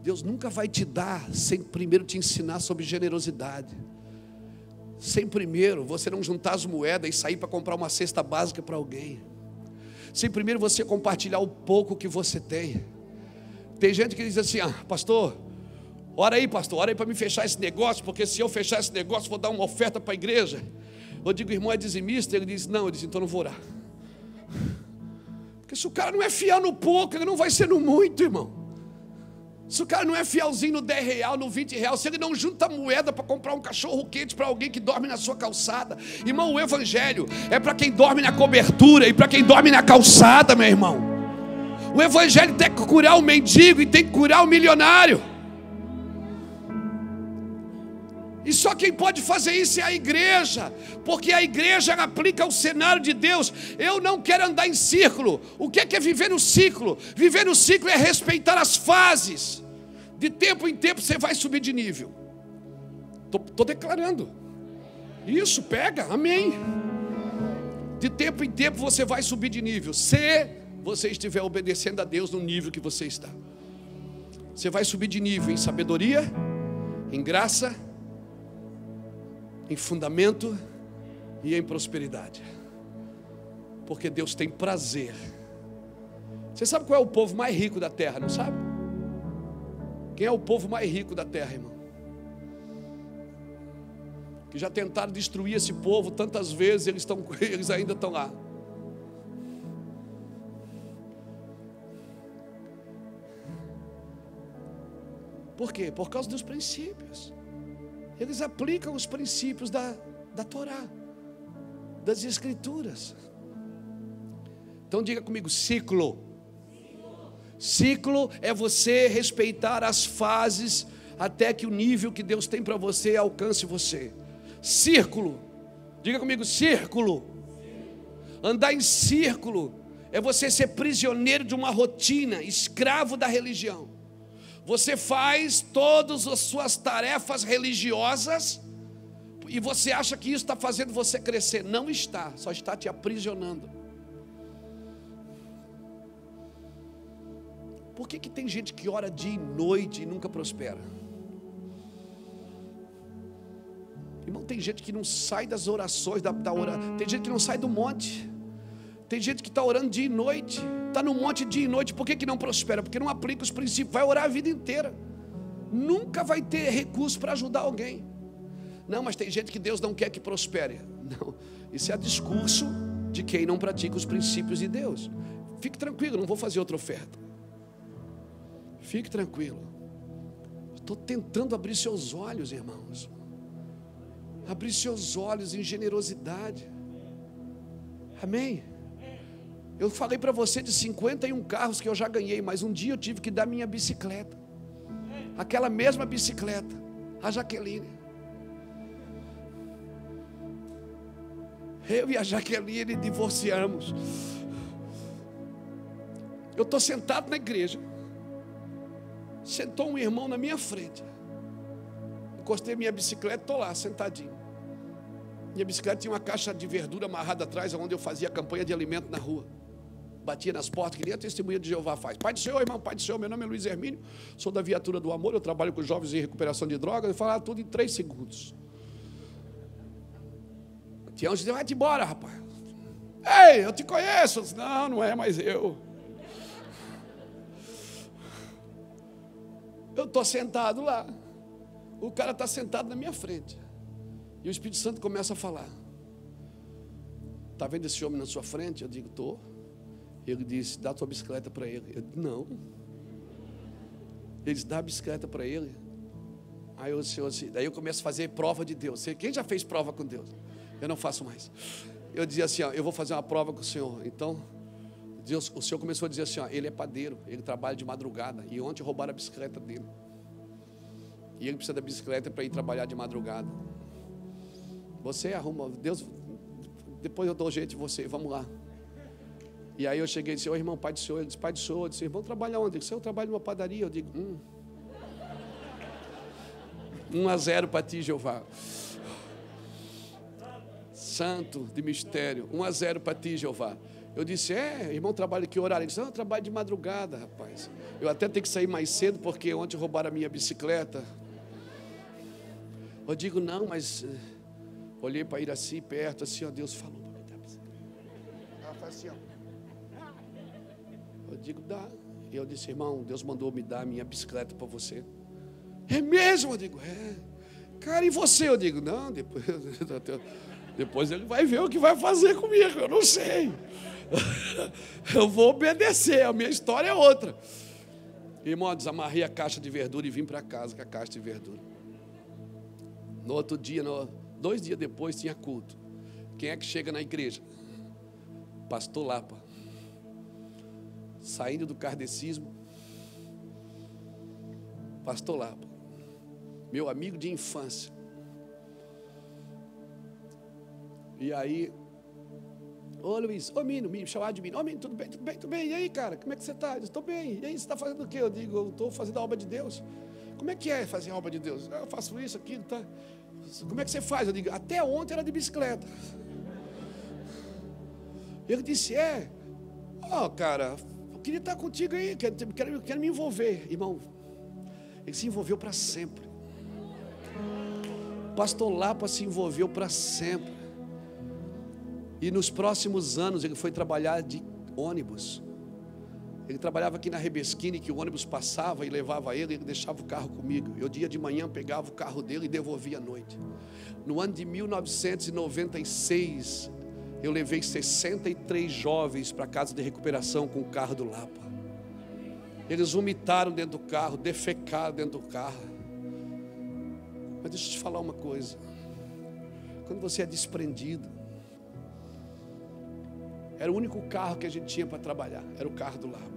Deus nunca vai te dar sem primeiro te ensinar sobre generosidade. Sem primeiro você não juntar as moedas e sair para comprar uma cesta básica para alguém. Sem primeiro você compartilhar o pouco que você tem. Tem gente que diz assim: ah, pastor, Ora aí, pastor, ora aí para me fechar esse negócio, porque se eu fechar esse negócio, vou dar uma oferta para a igreja. Eu digo, irmão, é dizimista? Ele diz, não, eu disse, então não vou orar. Porque se o cara não é fiel no pouco, ele não vai ser no muito, irmão. Se o cara não é fielzinho no 10 real, no 20 real, se ele não junta moeda para comprar um cachorro quente para alguém que dorme na sua calçada, irmão, o evangelho é para quem dorme na cobertura e para quem dorme na calçada, meu irmão. O evangelho tem que curar o mendigo e tem que curar o milionário. E só quem pode fazer isso é a igreja, porque a igreja aplica o cenário de Deus. Eu não quero andar em círculo. O que é, que é viver no ciclo? Viver no ciclo é respeitar as fases. De tempo em tempo você vai subir de nível. Estou declarando. Isso, pega, amém. De tempo em tempo você vai subir de nível. Se você estiver obedecendo a Deus no nível que você está. Você vai subir de nível em sabedoria, em graça em fundamento e em prosperidade. Porque Deus tem prazer. Você sabe qual é o povo mais rico da terra, não sabe? Quem é o povo mais rico da terra, irmão? Que já tentaram destruir esse povo tantas vezes, eles, estão, eles ainda estão lá. Por quê? Por causa dos princípios. Eles aplicam os princípios da, da Torá, das Escrituras. Então diga comigo: ciclo. Ciclo é você respeitar as fases até que o nível que Deus tem para você alcance você. Círculo. Diga comigo: círculo. Andar em círculo é você ser prisioneiro de uma rotina, escravo da religião. Você faz todas as suas tarefas religiosas e você acha que isso está fazendo você crescer. Não está, só está te aprisionando. Por que, que tem gente que ora dia e noite e nunca prospera? Irmão, tem gente que não sai das orações, da, da. Tem gente que não sai do monte. Tem gente que está orando dia e noite, está no monte dia e noite, por que, que não prospera? Porque não aplica os princípios, vai orar a vida inteira, nunca vai ter recurso para ajudar alguém. Não, mas tem gente que Deus não quer que prospere. Não, isso é discurso de quem não pratica os princípios de Deus. Fique tranquilo, não vou fazer outra oferta. Fique tranquilo. Estou tentando abrir seus olhos, irmãos. Abrir seus olhos em generosidade. Amém? Eu falei para você de 51 carros que eu já ganhei, mas um dia eu tive que dar minha bicicleta. Aquela mesma bicicleta, a Jaqueline. Eu e a Jaqueline divorciamos. Eu estou sentado na igreja. Sentou um irmão na minha frente. Encostei minha bicicleta, estou lá, sentadinho. Minha bicicleta tinha uma caixa de verdura amarrada atrás, onde eu fazia campanha de alimento na rua batia nas portas, que nem a testemunha de Jeová faz. Pai do Senhor, irmão, Pai do Senhor, meu nome é Luiz Hermínio, sou da viatura do amor, eu trabalho com jovens em recuperação de drogas, eu falava tudo em três segundos. Tião disse, vai-te embora, rapaz. Ei, eu te conheço. não, não é mais eu. Eu estou sentado lá. O cara está sentado na minha frente. E o Espírito Santo começa a falar. Está vendo esse homem na sua frente? Eu digo, estou. Ele disse: dá tua bicicleta para ele. Eu disse: não. Ele disse: dá a bicicleta para ele. Aí o Senhor disse, daí eu começo a fazer prova de Deus. Quem já fez prova com Deus? Eu não faço mais. Eu dizia assim: ó, eu vou fazer uma prova com o Senhor. Então, Deus, o Senhor começou a dizer assim: ó, ele é padeiro, ele trabalha de madrugada. E ontem roubaram a bicicleta dele. E ele precisa da bicicleta para ir trabalhar de madrugada. Você arruma, Deus, depois eu dou jeito de você, vamos lá. E aí eu cheguei e disse, ô irmão, pai do senhor, ele disse, pai do senhor, eu disse, irmão, trabalha onde? Ele disse, eu trabalho numa padaria, eu digo, hum. 1 a 0 para ti, Jeová. Santo de mistério, 1 a 0 para ti, Jeová. Eu disse, é, irmão, trabalha que horário? Ele disse, não, eu trabalho de madrugada, rapaz. Eu até tenho que sair mais cedo, porque ontem roubaram a minha bicicleta. Eu digo, não, mas. Eh, olhei para ir assim, perto, assim, ó, Deus falou para me dar bicicleta. Ela faz assim, ó. Eu digo, dá. E eu disse, irmão, Deus mandou me dar a minha bicicleta para você. É mesmo? Eu digo, é. Cara, e você? Eu digo, não, depois, depois ele vai ver o que vai fazer comigo, eu não sei. Eu vou obedecer, a minha história é outra. Irmão, desamarrei a caixa de verdura e vim para casa com a caixa de verdura. No outro dia, no, dois dias depois, tinha culto. Quem é que chega na igreja? Pastor Lapa saindo do kardecismo, pastor Lapa, meu amigo de infância. E aí, ô Luiz, ô Mino, me chamar de Mino, ô Mino, tudo bem, tudo bem, tudo bem, e aí cara, como é que você está? Eu estou bem, e aí, você está fazendo o quê? Eu digo, eu estou fazendo a obra de Deus. Como é que é fazer a obra de Deus? Eu faço isso, aquilo, tá? Como é que você faz? Eu digo, até ontem era de bicicleta. Ele disse, é, ó oh, cara, queria estar contigo aí, quero, quero, quero me envolver. Irmão, ele se envolveu para sempre. Pastor Lapa se envolveu para sempre. E nos próximos anos ele foi trabalhar de ônibus. Ele trabalhava aqui na Rebesquine, que o ônibus passava e levava ele, ele deixava o carro comigo. Eu, dia de manhã, pegava o carro dele e devolvia à noite. No ano de 1996, eu levei 63 jovens para a casa de recuperação com o carro do Lapa. Eles vomitaram dentro do carro, defecaram dentro do carro. Mas deixa eu te falar uma coisa. Quando você é desprendido, era o único carro que a gente tinha para trabalhar, era o carro do Lapa.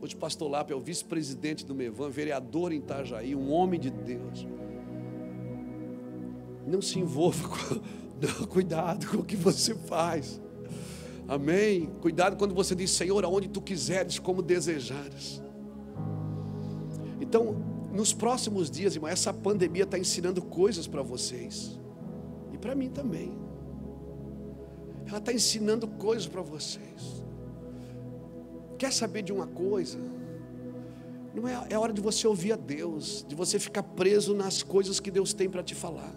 Hoje o pastor Lapa é o vice-presidente do Mevan, vereador em Itajaí, um homem de Deus. Não se envolva com. Cuidado com o que você faz. Amém. Cuidado quando você diz, Senhor, aonde tu quiseres, como desejares. Então, nos próximos dias, irmão, essa pandemia está ensinando coisas para vocês. E para mim também. Ela está ensinando coisas para vocês. Quer saber de uma coisa? Não é, é hora de você ouvir a Deus, de você ficar preso nas coisas que Deus tem para te falar.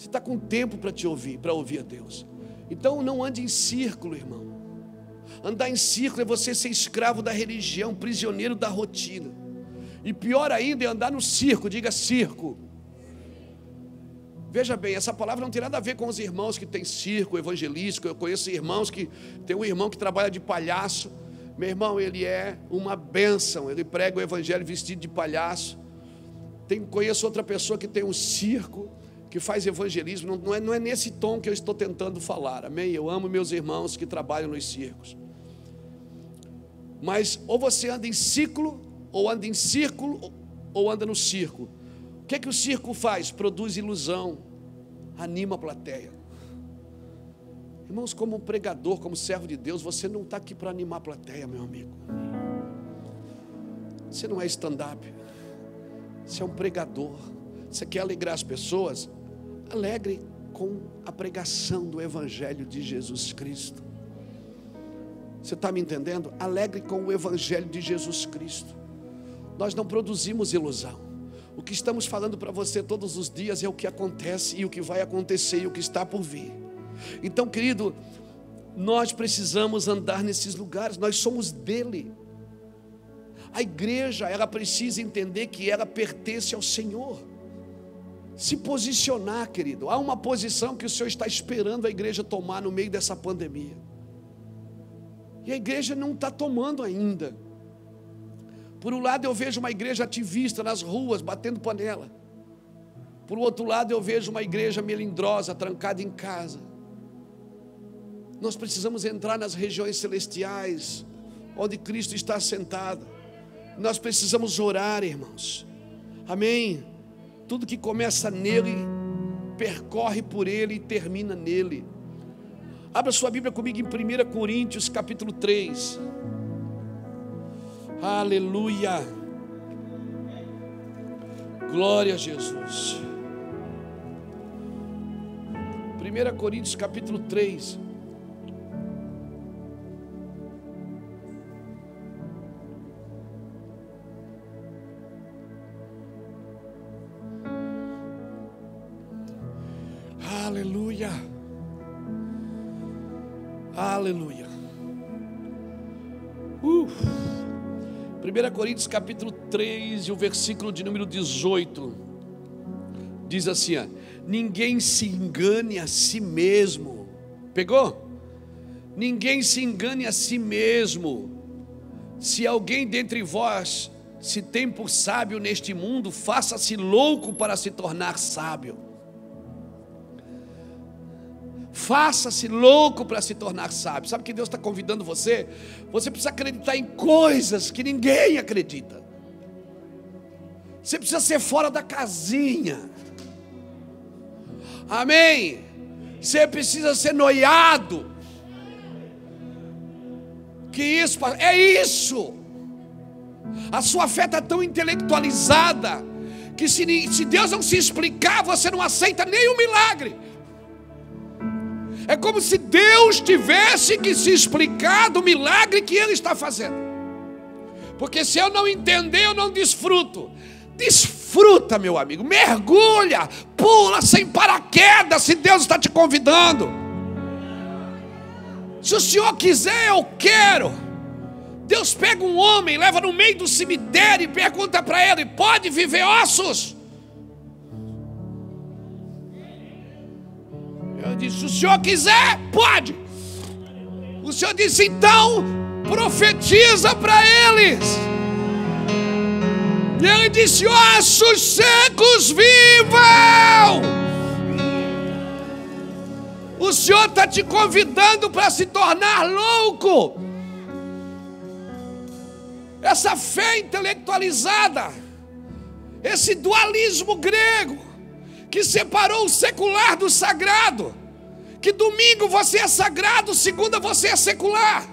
Você está com tempo para te ouvir, para ouvir a Deus. Então não ande em círculo, irmão. Andar em círculo é você ser escravo da religião, prisioneiro da rotina. E pior ainda é andar no circo, diga circo. Veja bem, essa palavra não tem nada a ver com os irmãos que têm circo evangelístico. Eu conheço irmãos que tem um irmão que trabalha de palhaço. Meu irmão, ele é uma bênção. Ele prega o evangelho vestido de palhaço. Tem, conheço outra pessoa que tem um circo que faz evangelismo, não é, não é nesse tom que eu estou tentando falar, amém? Eu amo meus irmãos que trabalham nos circos. Mas ou você anda em ciclo, ou anda em círculo, ou anda no circo. O que é que o circo faz? Produz ilusão, anima a plateia. Irmãos, como pregador, como servo de Deus, você não está aqui para animar a plateia, meu amigo. Você não é stand-up, você é um pregador. Você quer alegrar as pessoas? Alegre com a pregação do Evangelho de Jesus Cristo. Você está me entendendo? Alegre com o Evangelho de Jesus Cristo. Nós não produzimos ilusão. O que estamos falando para você todos os dias é o que acontece e o que vai acontecer e o que está por vir. Então, querido, nós precisamos andar nesses lugares, nós somos dele. A igreja, ela precisa entender que ela pertence ao Senhor se posicionar, querido. Há uma posição que o Senhor está esperando a igreja tomar no meio dessa pandemia. E a igreja não está tomando ainda. Por um lado, eu vejo uma igreja ativista nas ruas, batendo panela. Por outro lado, eu vejo uma igreja melindrosa, trancada em casa. Nós precisamos entrar nas regiões celestiais, onde Cristo está sentado. Nós precisamos orar, irmãos. Amém. Tudo que começa nele, percorre por ele e termina nele. Abra sua Bíblia comigo em 1 Coríntios capítulo 3. Aleluia. Glória a Jesus. 1 Coríntios capítulo 3. Coríntios capítulo 3 e o versículo de número 18 diz assim: ó, Ninguém se engane a si mesmo. Pegou? Ninguém se engane a si mesmo. Se alguém dentre vós se tem por sábio neste mundo, faça-se louco para se tornar sábio. Faça-se louco para se tornar sábio. Sabe que Deus está convidando você? Você precisa acreditar em coisas que ninguém acredita. Você precisa ser fora da casinha. Amém. Você precisa ser noiado. Que isso, é isso. A sua fé está tão intelectualizada que se, se Deus não se explicar, você não aceita nenhum milagre. É como se Deus tivesse que se explicar do milagre que Ele está fazendo. Porque se eu não entender, eu não desfruto. Desfruta, meu amigo, mergulha, pula sem paraquedas, se Deus está te convidando. Se o Senhor quiser, eu quero. Deus pega um homem, leva no meio do cemitério e pergunta para ele: pode viver ossos? Eu disse: se o senhor quiser, pode. O senhor disse: então, profetiza para eles. E ele disse: ossos secos vivam. O Senhor está te convidando para se tornar louco. Essa fé intelectualizada, esse dualismo grego, que separou o secular do sagrado, que domingo você é sagrado, segunda você é secular.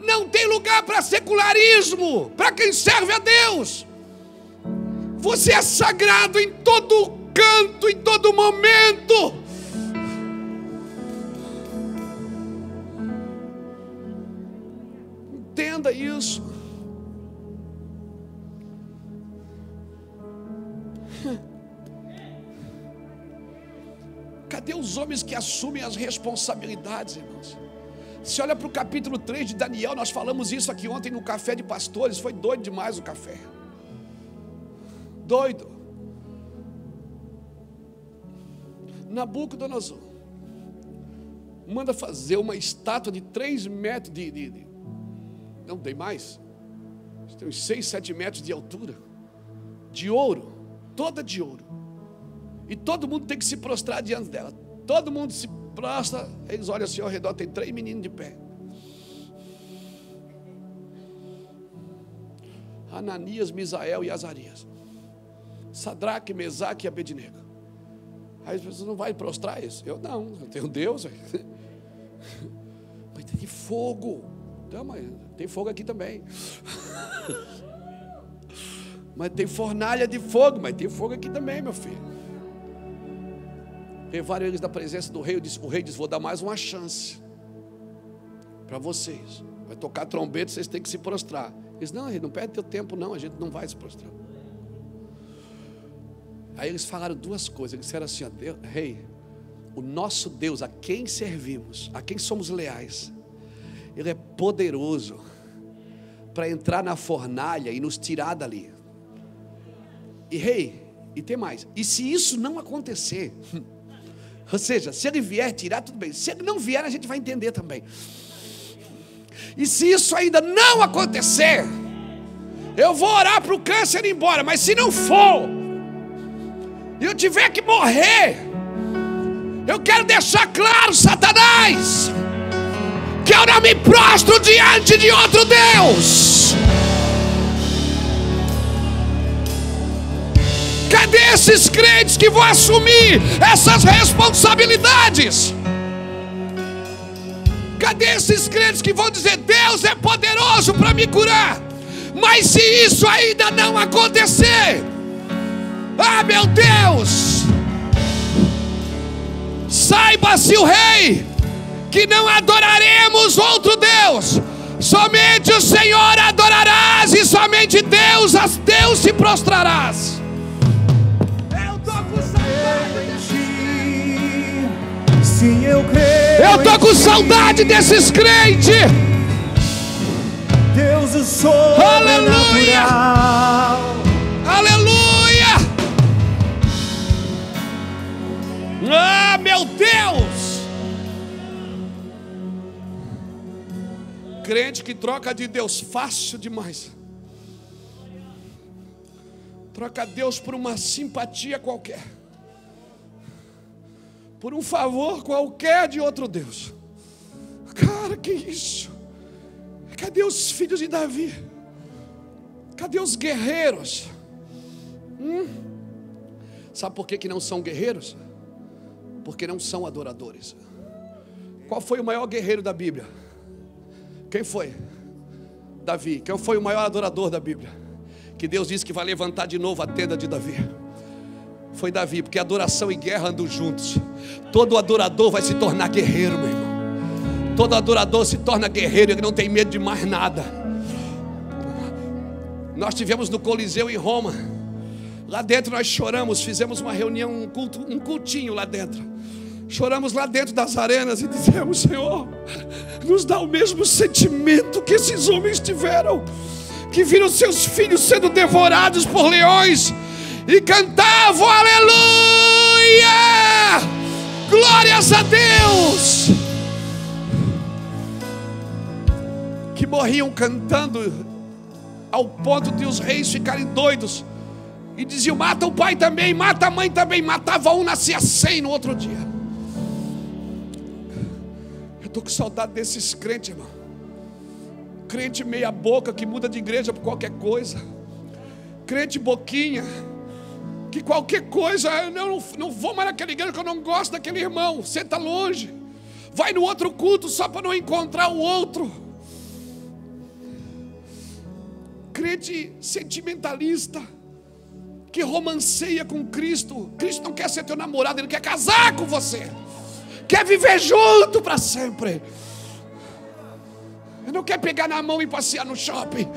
Não tem lugar para secularismo, para quem serve a Deus. Você é sagrado em todo canto, em todo momento. Entenda isso. Os homens que assumem as responsabilidades, irmãos? Se olha para o capítulo 3 de Daniel, nós falamos isso aqui ontem no café de pastores, foi doido demais o café. Doido. Nabucodonosor manda fazer uma estátua de 3 metros de, de, de não tem mais. Tem uns 6, 7 metros de altura. De ouro. Toda de ouro. E todo mundo tem que se prostrar diante dela. Todo mundo se prostra. Eles olham assim ao redor. Tem três meninos de pé. Ananias, Misael e Azarias. Sadraque, Mesaque e Abednego. Aí as pessoas não vai prostrar isso. Eu não, eu tenho Deus. Mas tem fogo. Então, mas tem fogo aqui também. mas tem fornalha de fogo, mas tem fogo aqui também, meu filho. Levaram eles da presença do rei. Disse, o rei disse: Vou dar mais uma chance para vocês. Vai tocar trombeta, vocês têm que se prostrar. Eles: Não, rei, não perde teu tempo, não. A gente não vai se prostrar. Aí eles falaram duas coisas. Eles disseram assim: Rei, o nosso Deus, a quem servimos, a quem somos leais, Ele é poderoso para entrar na fornalha e nos tirar dali. E rei, e tem mais. E se isso não acontecer, ou seja, se ele vier tirar, tudo bem. Se ele não vier, a gente vai entender também. E se isso ainda não acontecer, eu vou orar para o câncer ir embora. Mas se não for, e eu tiver que morrer, eu quero deixar claro, Satanás que eu não me prostro diante de outro Deus. Cadê esses crentes que vão assumir essas responsabilidades? Cadê esses crentes que vão dizer: Deus é poderoso para me curar? Mas se isso ainda não acontecer, ah meu Deus, saiba-se o rei que não adoraremos outro Deus. Somente o Senhor adorarás e somente Deus, a Deus se prostrarás. Sim, eu creio. Eu tô com saudade desses crentes. Deus o sobrenatural. Aleluia! Ah, meu Deus! Crente que troca de Deus fácil demais. Troca Deus por uma simpatia qualquer. Por um favor qualquer de outro Deus. Cara, que isso? Cadê os filhos de Davi? Cadê os guerreiros? Hum? Sabe por que, que não são guerreiros? Porque não são adoradores. Qual foi o maior guerreiro da Bíblia? Quem foi? Davi. Quem foi o maior adorador da Bíblia? Que Deus disse que vai levantar de novo a tenda de Davi. Foi Davi, porque adoração e guerra andam juntos. Todo adorador vai se tornar guerreiro, meu irmão. Todo adorador se torna guerreiro, ele não tem medo de mais nada. Nós tivemos no Coliseu em Roma. Lá dentro nós choramos, fizemos uma reunião, um culto, um cultinho lá dentro. Choramos lá dentro das arenas e dizemos: Senhor, nos dá o mesmo sentimento que esses homens tiveram, que viram seus filhos sendo devorados por leões e cantavam aleluia! Glórias a Deus! Que morriam cantando ao ponto de os reis ficarem doidos e diziam: mata o pai também, mata a mãe também. Matava um, nascia cem no outro dia. Eu estou com saudade desses crentes, irmão. Crente meia-boca que muda de igreja por qualquer coisa. Crente boquinha. Que qualquer coisa, eu não, não vou mais naquela igreja que eu não gosto daquele irmão. Senta longe. Vai no outro culto só para não encontrar o outro. Crente sentimentalista que romanceia com Cristo. Cristo não quer ser teu namorado, ele quer casar com você. Quer viver junto para sempre. Ele não quer pegar na mão e passear no shopping.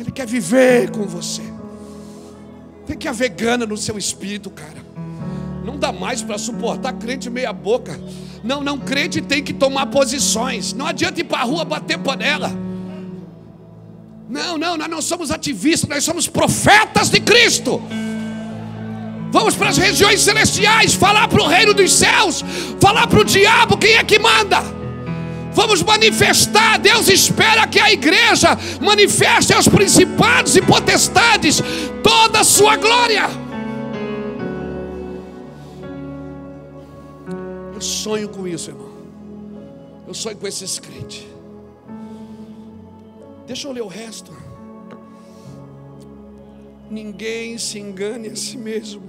Ele quer viver com você. Tem que haver gana no seu espírito, cara. Não dá mais para suportar crente meia boca. Não, não, crente tem que tomar posições. Não adianta ir para a rua bater panela. Não, não, nós não somos ativistas, nós somos profetas de Cristo. Vamos para as regiões celestiais, falar para o reino dos céus, falar para o diabo quem é que manda. Vamos manifestar. Deus espera que a igreja manifeste aos principados e potestades toda a sua glória. Eu sonho com isso, irmão. Eu sonho com esses crentes. Deixa eu ler o resto. Ninguém se engane a si mesmo.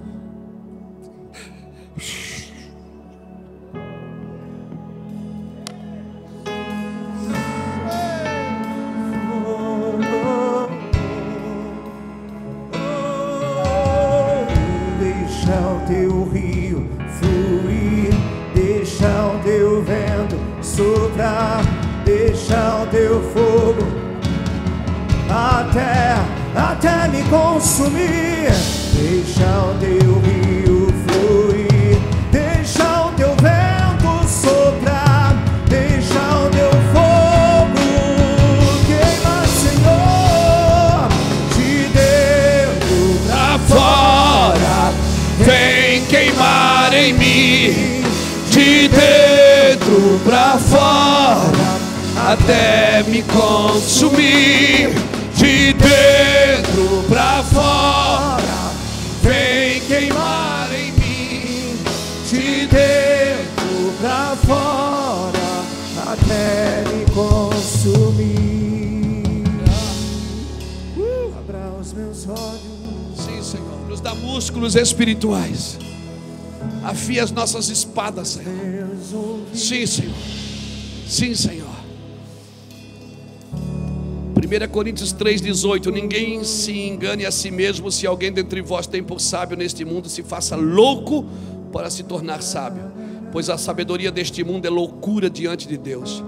Consumir. Deixa o teu rio fluir, deixa o teu vento soprar, deixa o teu fogo queimar, Senhor, de dentro Pra fora, vem queimar em mim, de dentro pra fora, até me consumir, de dentro fora, vem queimar em mim, de dentro pra fora até me consumir. Abra os meus olhos. Sim, Senhor, nos dá músculos espirituais. Afia as nossas espadas, Senhor. Sim, Senhor. Sim, Senhor. 1 Coríntios 3,18: Ninguém se engane a si mesmo, se alguém dentre vós tem por sábio neste mundo, se faça louco para se tornar sábio, pois a sabedoria deste mundo é loucura diante de Deus.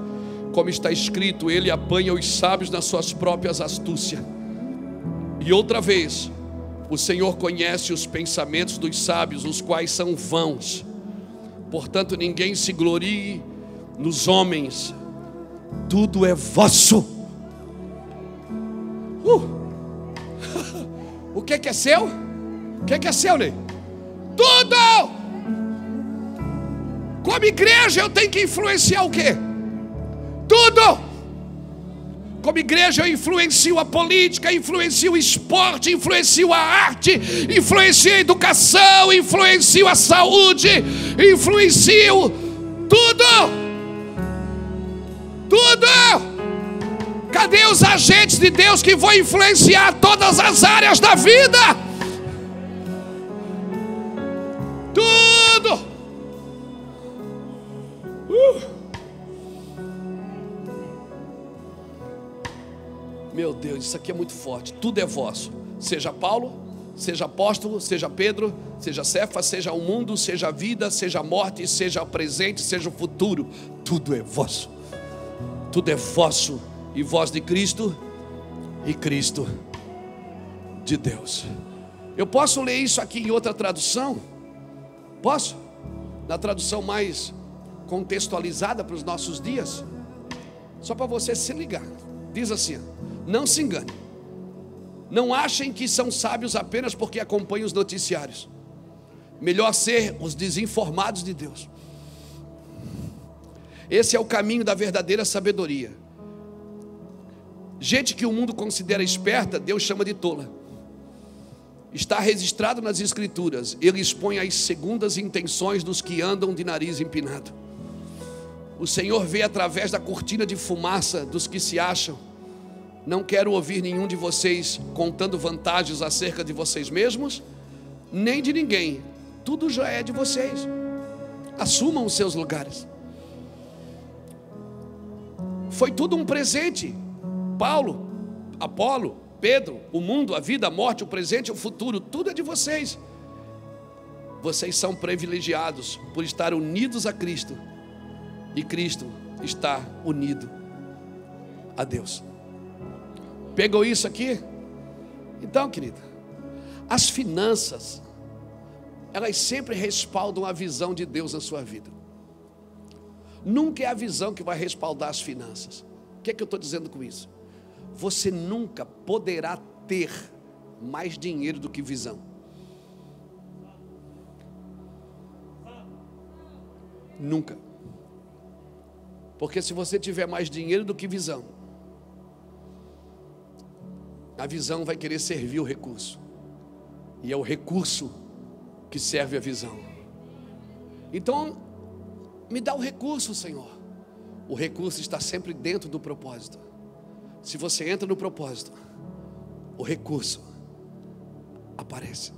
Como está escrito, ele apanha os sábios nas suas próprias astúcias. E outra vez, o Senhor conhece os pensamentos dos sábios, os quais são vãos. Portanto, ninguém se glorie nos homens, tudo é vosso. Uh! o que, que é seu? O que, que é seu, Ney? Tudo! Como igreja, eu tenho que influenciar o quê? Tudo! Como igreja, eu influencio a política, influencio o esporte, influencio a arte, influencio a educação, influencio a saúde, influencio tudo. Tudo. Cadê os agentes de Deus que vão influenciar todas as áreas da vida? Tudo. Uh. Meu Deus, isso aqui é muito forte. Tudo é vosso. Seja Paulo, seja apóstolo, seja Pedro, seja Cefa, seja o mundo, seja a vida, seja a morte, seja o presente, seja o futuro. Tudo é vosso. Tudo é vosso. E voz de Cristo e Cristo de Deus. Eu posso ler isso aqui em outra tradução? Posso? na tradução mais contextualizada para os nossos dias, só para você se ligar, diz assim: não se engane, não achem que são sábios apenas porque acompanham os noticiários, melhor ser os desinformados de Deus. Esse é o caminho da verdadeira sabedoria. Gente que o mundo considera esperta, Deus chama de tola. Está registrado nas Escrituras, ele expõe as segundas intenções dos que andam de nariz empinado. O Senhor vê através da cortina de fumaça dos que se acham. Não quero ouvir nenhum de vocês contando vantagens acerca de vocês mesmos, nem de ninguém. Tudo já é de vocês. Assumam os seus lugares. Foi tudo um presente. Paulo, Apolo, Pedro, o mundo, a vida, a morte, o presente, o futuro, tudo é de vocês. Vocês são privilegiados por estar unidos a Cristo e Cristo está unido a Deus. Pegou isso aqui? Então, querida, as finanças, elas sempre respaldam a visão de Deus na sua vida. Nunca é a visão que vai respaldar as finanças. O que é que eu estou dizendo com isso? Você nunca poderá ter mais dinheiro do que visão. Nunca. Porque se você tiver mais dinheiro do que visão, a visão vai querer servir o recurso. E é o recurso que serve a visão. Então, me dá o recurso, Senhor. O recurso está sempre dentro do propósito. Se você entra no propósito, o recurso aparece.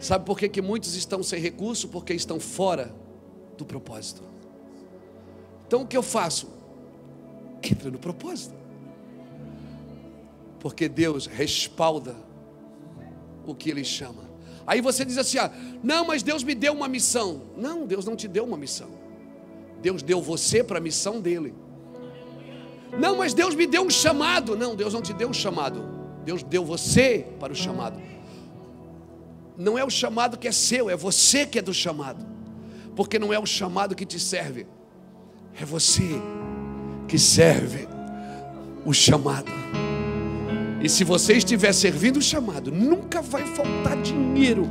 Sabe por que, que muitos estão sem recurso? Porque estão fora do propósito. Então o que eu faço? Entra no propósito. Porque Deus respalda o que Ele chama. Aí você diz assim: ah, não, mas Deus me deu uma missão. Não, Deus não te deu uma missão. Deus deu você para a missão dele. Não, mas Deus me deu um chamado. Não, Deus não te deu um chamado. Deus deu você para o chamado. Não é o chamado que é seu, é você que é do chamado. Porque não é o chamado que te serve, é você que serve o chamado. E se você estiver servindo o chamado, nunca vai faltar dinheiro,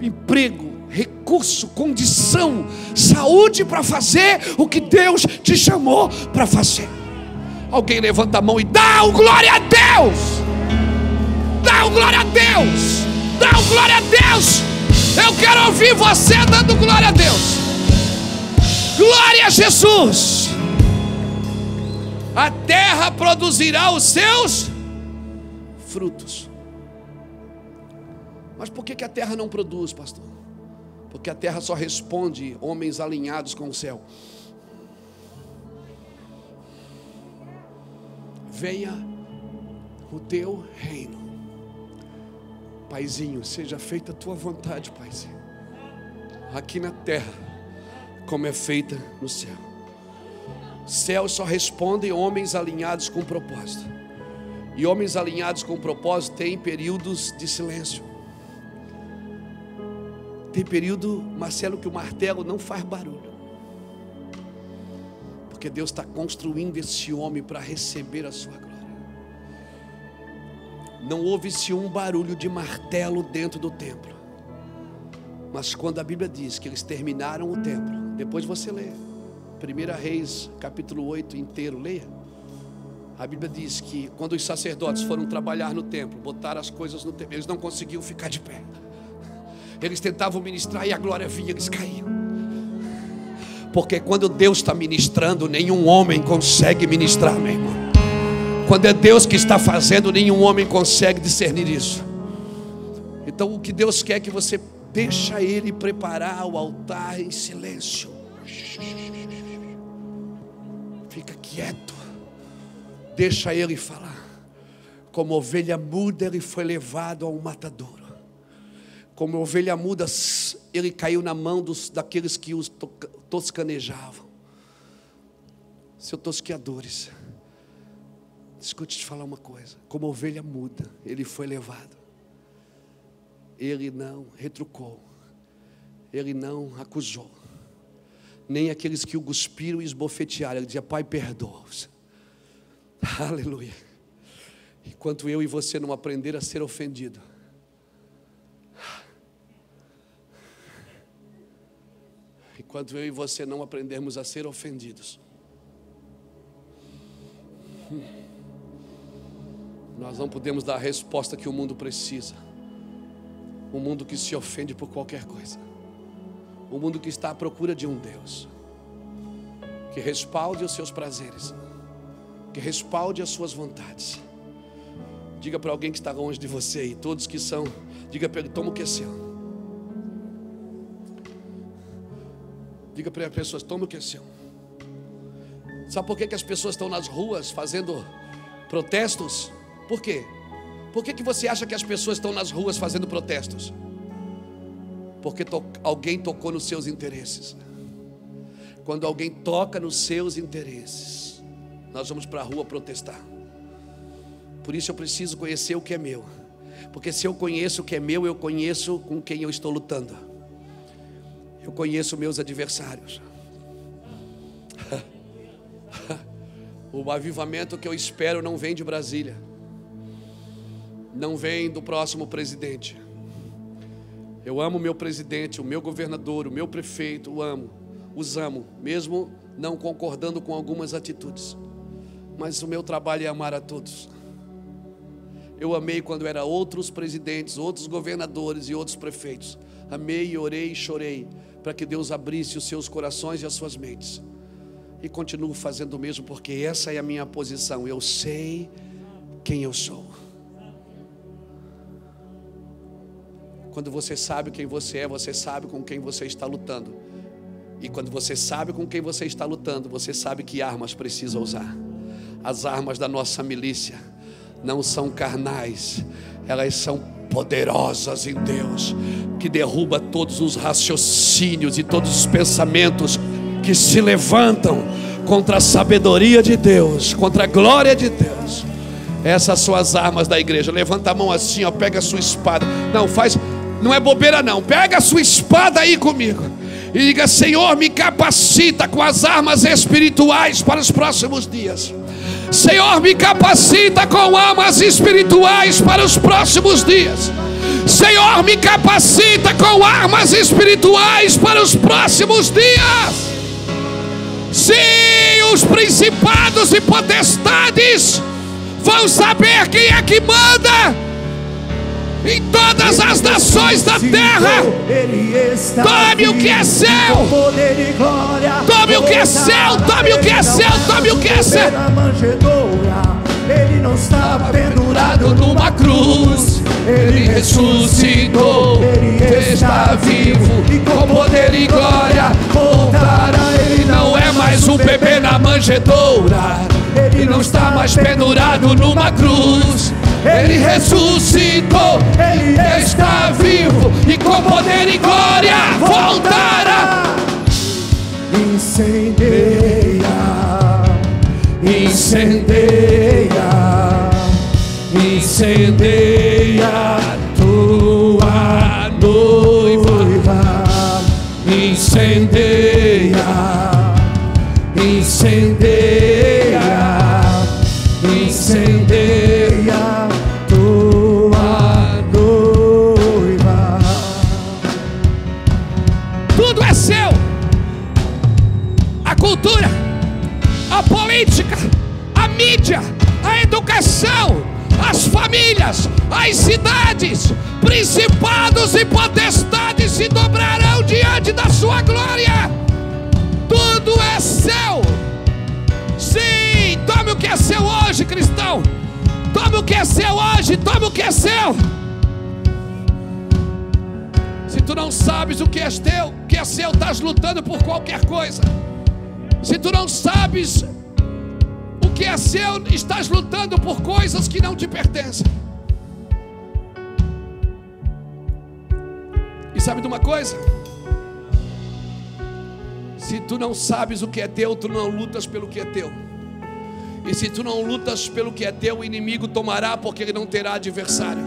emprego, recurso, condição, saúde para fazer o que Deus te chamou para fazer. Alguém levanta a mão e dá o glória a Deus. Dá o glória a Deus. Dá o glória a Deus. Eu quero ouvir você dando glória a Deus. Glória a Jesus. A terra produzirá os seus frutos. Mas por que, que a terra não produz, pastor? Porque a terra só responde homens alinhados com o céu. Venha o teu reino. Paizinho, seja feita a tua vontade, Paizinho. Aqui na terra como é feita no céu. Céus só respondem homens alinhados com propósito. E homens alinhados com propósito têm períodos de silêncio. Tem período, Marcelo, que o martelo não faz barulho. Porque Deus está construindo esse homem para receber a sua glória. Não houve-se um barulho de martelo dentro do templo. Mas quando a Bíblia diz que eles terminaram o templo, depois você lê. 1 Reis, capítulo 8 inteiro, leia. A Bíblia diz que quando os sacerdotes foram trabalhar no templo, botar as coisas no templo, eles não conseguiam ficar de pé. Eles tentavam ministrar e a glória vinha, eles caíam. Porque quando Deus está ministrando, nenhum homem consegue ministrar, meu irmão. Quando é Deus que está fazendo, nenhum homem consegue discernir isso. Então o que Deus quer é que você Deixa ele preparar o altar em silêncio. Fica quieto. Deixa ele falar. Como ovelha muda, ele foi levado ao matadouro. Como ovelha muda, ele caiu na mão dos, daqueles que os toscanejavam. Seus tosqueadores. Escute te falar uma coisa. Como ovelha muda, ele foi levado ele não retrucou. ele não acusou. Nem aqueles que o cuspiram e esbofetearam. Ele dizia: Pai, perdoa-os. Aleluia. Enquanto eu e você não aprender a ser ofendido, enquanto eu e você não aprendermos a ser ofendidos, nós não podemos dar a resposta que o mundo precisa. Um mundo que se ofende por qualquer coisa. Um mundo que está à procura de um Deus que respalde os seus prazeres, que respalde as suas vontades. Diga para alguém que está longe de você e todos que são, diga para ele: toma o que é seu. Diga para as pessoas: toma o que é seu. Sabe por que, que as pessoas estão nas ruas fazendo protestos? Por quê? Por que, que você acha que as pessoas estão nas ruas fazendo protestos? Porque to alguém tocou nos seus interesses. Quando alguém toca nos seus interesses, nós vamos para a rua protestar. Por isso eu preciso conhecer o que é meu. Porque se eu conheço o que é meu, eu conheço com quem eu estou lutando. Eu conheço meus adversários. o avivamento que eu espero não vem de Brasília não vem do próximo presidente. Eu amo o meu presidente, o meu governador, o meu prefeito, o amo, os amo, mesmo não concordando com algumas atitudes. Mas o meu trabalho é amar a todos. Eu amei quando era outros presidentes, outros governadores e outros prefeitos. Amei, orei e chorei para que Deus abrisse os seus corações e as suas mentes. E continuo fazendo o mesmo porque essa é a minha posição. Eu sei quem eu sou. Quando você sabe quem você é, você sabe com quem você está lutando. E quando você sabe com quem você está lutando, você sabe que armas precisa usar. As armas da nossa milícia não são carnais, elas são poderosas em Deus, que derruba todos os raciocínios e todos os pensamentos que se levantam contra a sabedoria de Deus, contra a glória de Deus. Essas são as armas da igreja. Levanta a mão assim, ó, pega a sua espada. Não, faz não é bobeira, não. Pega a sua espada aí comigo. E diga: Senhor, me capacita com as armas espirituais para os próximos dias. Senhor, me capacita com armas espirituais para os próximos dias. Senhor, me capacita com armas espirituais para os próximos dias. Sim, os principados e potestades vão saber quem é que manda em todas as nações da terra. Tome o que é seu. Tome o que é seu. Tome o que é seu. Tome o que é seu. Ele não estava pendurado numa cruz. Ele ressuscitou. Ele está vivo. E com poder e glória voltará. Ele não é mais um bebê na manjedoura. Ele não está mais pendurado numa cruz. Ele ressuscitou, Ele está vivo e com poder e glória voltará. Incendeia, incendeia, incendeia tua noiva, incendeia, incendeia. Cultura, a política, a mídia, a educação, as famílias, as cidades, principados e potestades se dobrarão diante da sua glória. Tudo é seu. Sim, tome o que é seu hoje, cristão. Tome o que é seu hoje, tome o que é seu. Se tu não sabes o que é teu, o que é seu, estás lutando por qualquer coisa. Se tu não sabes o que é seu, estás lutando por coisas que não te pertencem. E sabe de uma coisa? Se tu não sabes o que é teu, tu não lutas pelo que é teu. E se tu não lutas pelo que é teu, o inimigo tomará, porque ele não terá adversário.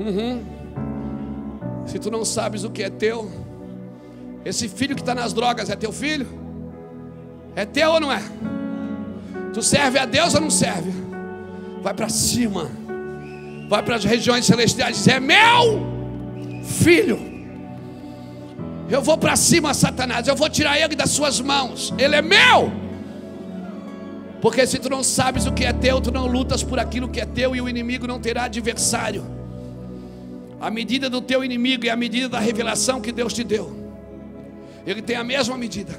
Uhum. Se tu não sabes o que é teu, esse filho que está nas drogas é teu filho? É teu ou não é? Tu serve a Deus ou não serve? Vai para cima, vai para as regiões celestiais, É meu filho. Eu vou para cima, Satanás, eu vou tirar ele das suas mãos, ele é meu. Porque se tu não sabes o que é teu, tu não lutas por aquilo que é teu e o inimigo não terá adversário. A medida do teu inimigo é a medida da revelação que Deus te deu. Ele tem a mesma medida.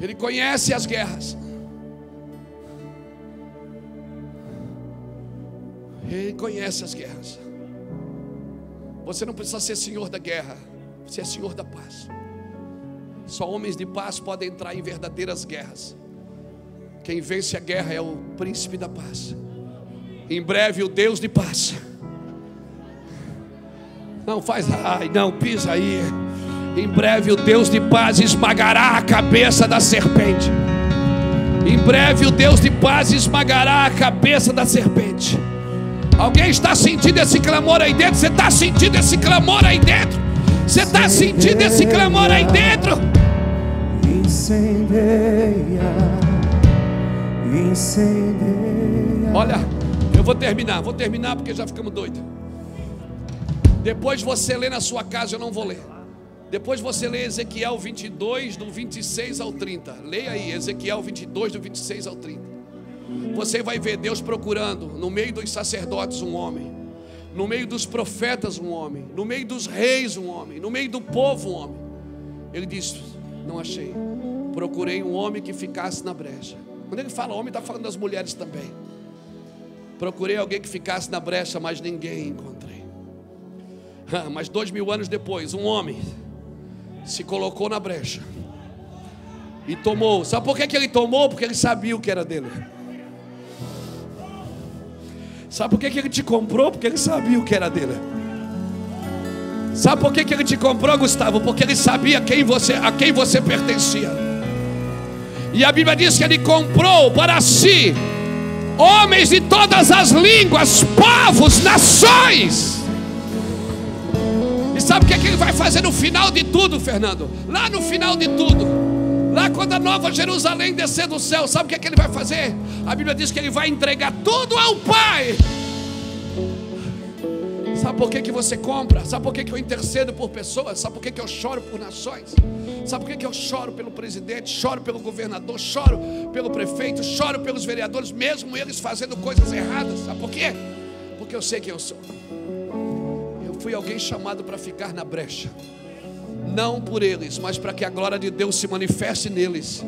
Ele conhece as guerras. Ele conhece as guerras. Você não precisa ser senhor da guerra, você é senhor da paz. Só homens de paz podem entrar em verdadeiras guerras. Quem vence a guerra é o príncipe da paz. Em breve, o Deus de paz. Não faz, ai, não pisa aí. Em breve, o Deus de paz esmagará a cabeça da serpente. Em breve, o Deus de paz esmagará a cabeça da serpente. Alguém está sentindo esse clamor aí dentro? Você está sentindo esse clamor aí dentro? Você está sentindo esse clamor aí dentro? Incendeia, incendeia. Olha, eu vou terminar, vou terminar porque já ficamos doidos. Depois você lê na sua casa, eu não vou ler. Depois você lê Ezequiel 22, do 26 ao 30. Leia aí, Ezequiel 22, do 26 ao 30. Você vai ver Deus procurando no meio dos sacerdotes um homem, no meio dos profetas um homem, no meio dos reis um homem, no meio do povo um homem. Ele diz: Não achei. Procurei um homem que ficasse na brecha. Quando ele fala homem, está falando das mulheres também. Procurei alguém que ficasse na brecha, mas ninguém encontrei. Mas dois mil anos depois, um homem se colocou na brecha e tomou. Sabe por que, que ele tomou? Porque ele sabia o que era dele. Sabe por que, que ele te comprou? Porque ele sabia o que era dele. Sabe por que, que ele te comprou, Gustavo? Porque ele sabia quem você, a quem você pertencia. E a Bíblia diz que ele comprou para si homens de todas as línguas, povos, nações. Sabe o que, é que ele vai fazer no final de tudo, Fernando? Lá no final de tudo, lá quando a nova Jerusalém descer do céu, sabe o que, é que ele vai fazer? A Bíblia diz que ele vai entregar tudo ao Pai. Sabe por que, que você compra? Sabe por que, que eu intercedo por pessoas? Sabe por que, que eu choro por nações? Sabe por que, que eu choro pelo presidente, choro pelo governador, choro pelo prefeito, choro pelos vereadores, mesmo eles fazendo coisas erradas? Sabe por quê? Porque eu sei quem eu sou. Fui alguém chamado para ficar na brecha, não por eles, mas para que a glória de Deus se manifeste neles.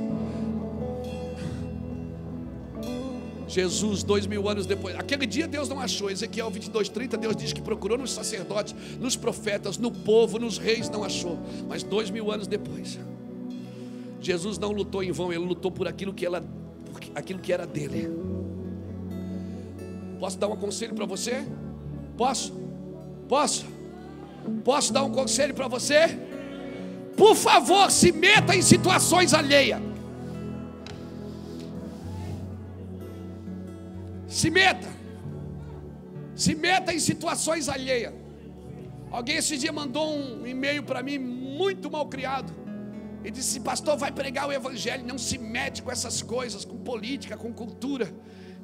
Jesus, dois mil anos depois, aquele dia Deus não achou, Ezequiel 22, 30, Deus diz que procurou nos sacerdotes, nos profetas, no povo, nos reis, não achou, mas dois mil anos depois, Jesus não lutou em vão, ele lutou por aquilo que, ela, por aquilo que era dele. Posso dar um conselho para você? Posso? Posso? Posso dar um conselho para você? Por favor, se meta em situações alheias. Se meta. Se meta em situações alheias. Alguém esse dia mandou um e-mail para mim muito mal criado. E disse: Pastor, vai pregar o Evangelho. Não se mete com essas coisas, com política, com cultura.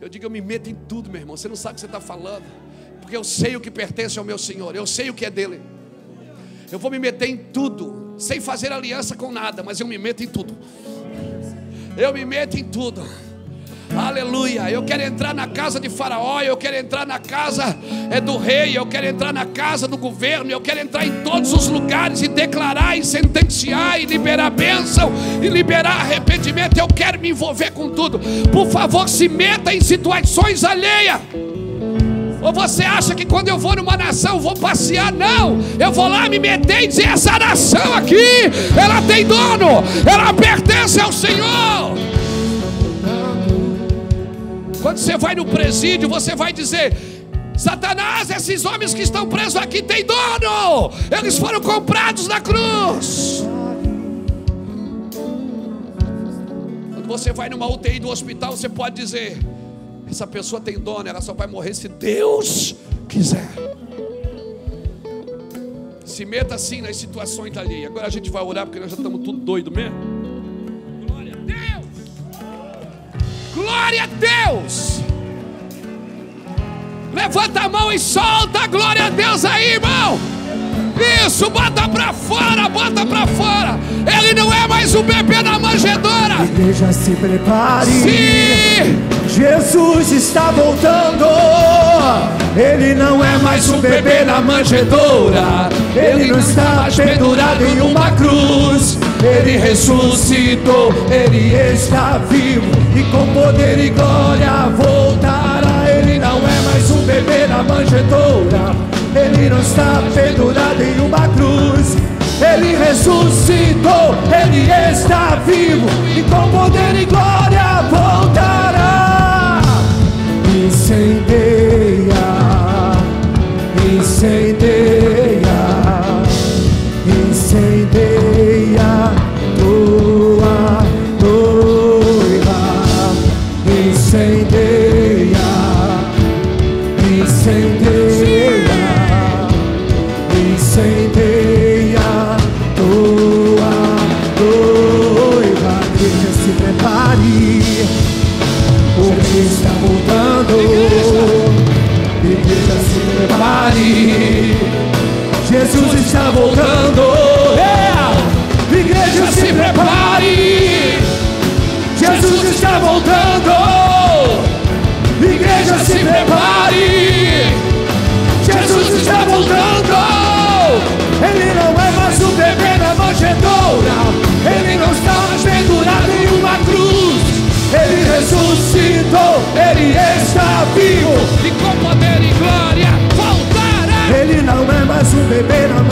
Eu digo: Eu me meto em tudo, meu irmão. Você não sabe o que você está falando. Porque eu sei o que pertence ao meu Senhor. Eu sei o que é dele. Eu vou me meter em tudo. Sem fazer aliança com nada. Mas eu me meto em tudo. Eu me meto em tudo. Aleluia. Eu quero entrar na casa de Faraó, eu quero entrar na casa é do rei, eu quero entrar na casa do governo, eu quero entrar em todos os lugares e declarar e sentenciar e liberar bênção e liberar arrependimento. Eu quero me envolver com tudo. Por favor, se meta em situações alheias. Ou você acha que quando eu vou numa nação vou passear? Não, eu vou lá me meter e dizer: essa nação aqui, ela tem dono, ela pertence ao Senhor. Quando você vai no presídio, você vai dizer: Satanás, esses homens que estão presos aqui têm dono, eles foram comprados na cruz. Quando você vai numa UTI do hospital, você pode dizer: Essa pessoa tem dono, ela só vai morrer se Deus quiser. Se meta assim nas situações ali. Agora a gente vai orar porque nós já estamos tudo doido mesmo. Glória a Deus. Glória a Deus. Levanta a mão e solta a glória a Deus aí, irmão. Isso, bota pra fora, bota pra fora. Ele não é mais o bebê da manjedoura. Igreja, se prepare. Sim, Jesus está voltando. Ele não é mais um bebê na manjedoura. Ele não está pendurado em uma cruz. Ele ressuscitou. Ele está vivo e com poder e glória voltará. Ele não é mais um bebê na manjedoura. Ele não está pendurado em uma cruz. Ele ressuscitou, Ele está vivo e com poder e glória voltará. Incendeia, incendeia, incendeia está voltando. Igreja, se prepare, Jesus está voltando. É mais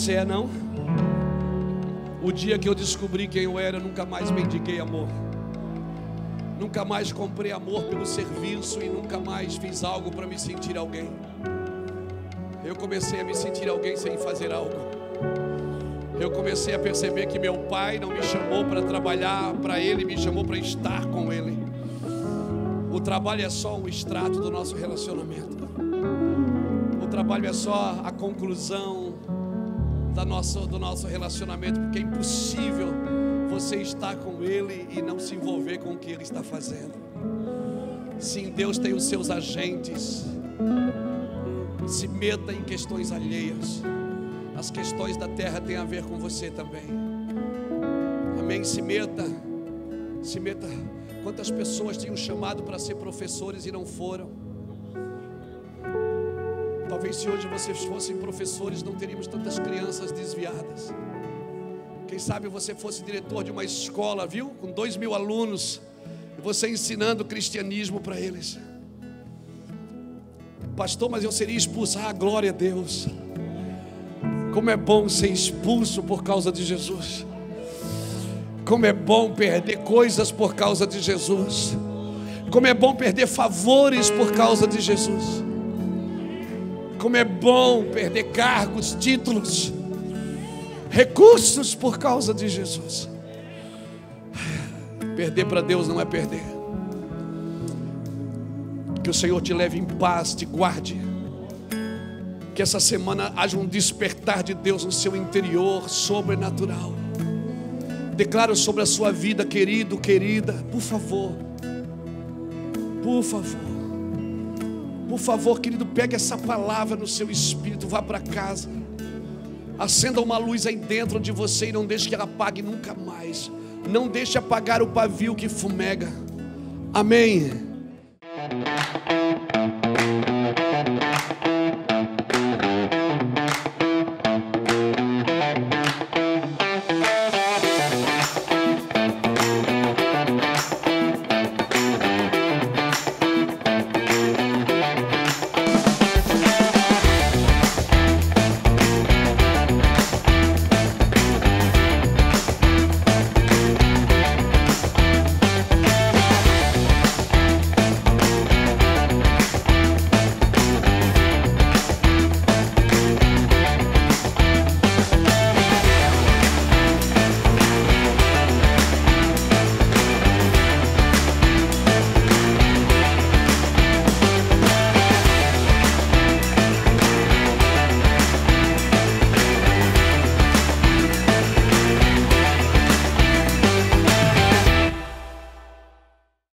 você é, não? O dia que eu descobri quem eu era, eu nunca mais mendiguei amor. Nunca mais comprei amor pelo serviço e nunca mais fiz algo para me sentir alguém. Eu comecei a me sentir alguém sem fazer algo. Eu comecei a perceber que meu pai não me chamou para trabalhar para ele, me chamou para estar com ele. O trabalho é só um extrato do nosso relacionamento. O trabalho é só a conclusão da nossa, do nosso relacionamento, porque é impossível você estar com ele e não se envolver com o que ele está fazendo. Sim, Deus tem os seus agentes. Se meta em questões alheias. As questões da terra têm a ver com você também. Amém. Se meta. Se meta. Quantas pessoas tinham chamado para ser professores e não foram? Talvez se hoje vocês fossem professores, não teríamos tantas crianças desviadas. Quem sabe você fosse diretor de uma escola, viu? Com dois mil alunos. E você ensinando cristianismo para eles. Pastor, mas eu seria expulso. Ah, glória a Deus. Como é bom ser expulso por causa de Jesus. Como é bom perder coisas por causa de Jesus. Como é bom perder favores por causa de Jesus. Como é bom perder cargos, títulos, recursos por causa de Jesus. Perder para Deus não é perder. Que o Senhor te leve em paz, te guarde. Que essa semana haja um despertar de Deus no seu interior, sobrenatural. Declaro sobre a sua vida, querido, querida, por favor. Por favor. Por favor, querido, pegue essa palavra no seu espírito, vá para casa. Acenda uma luz aí dentro de você e não deixe que ela apague nunca mais. Não deixe apagar o pavio que fumega. Amém.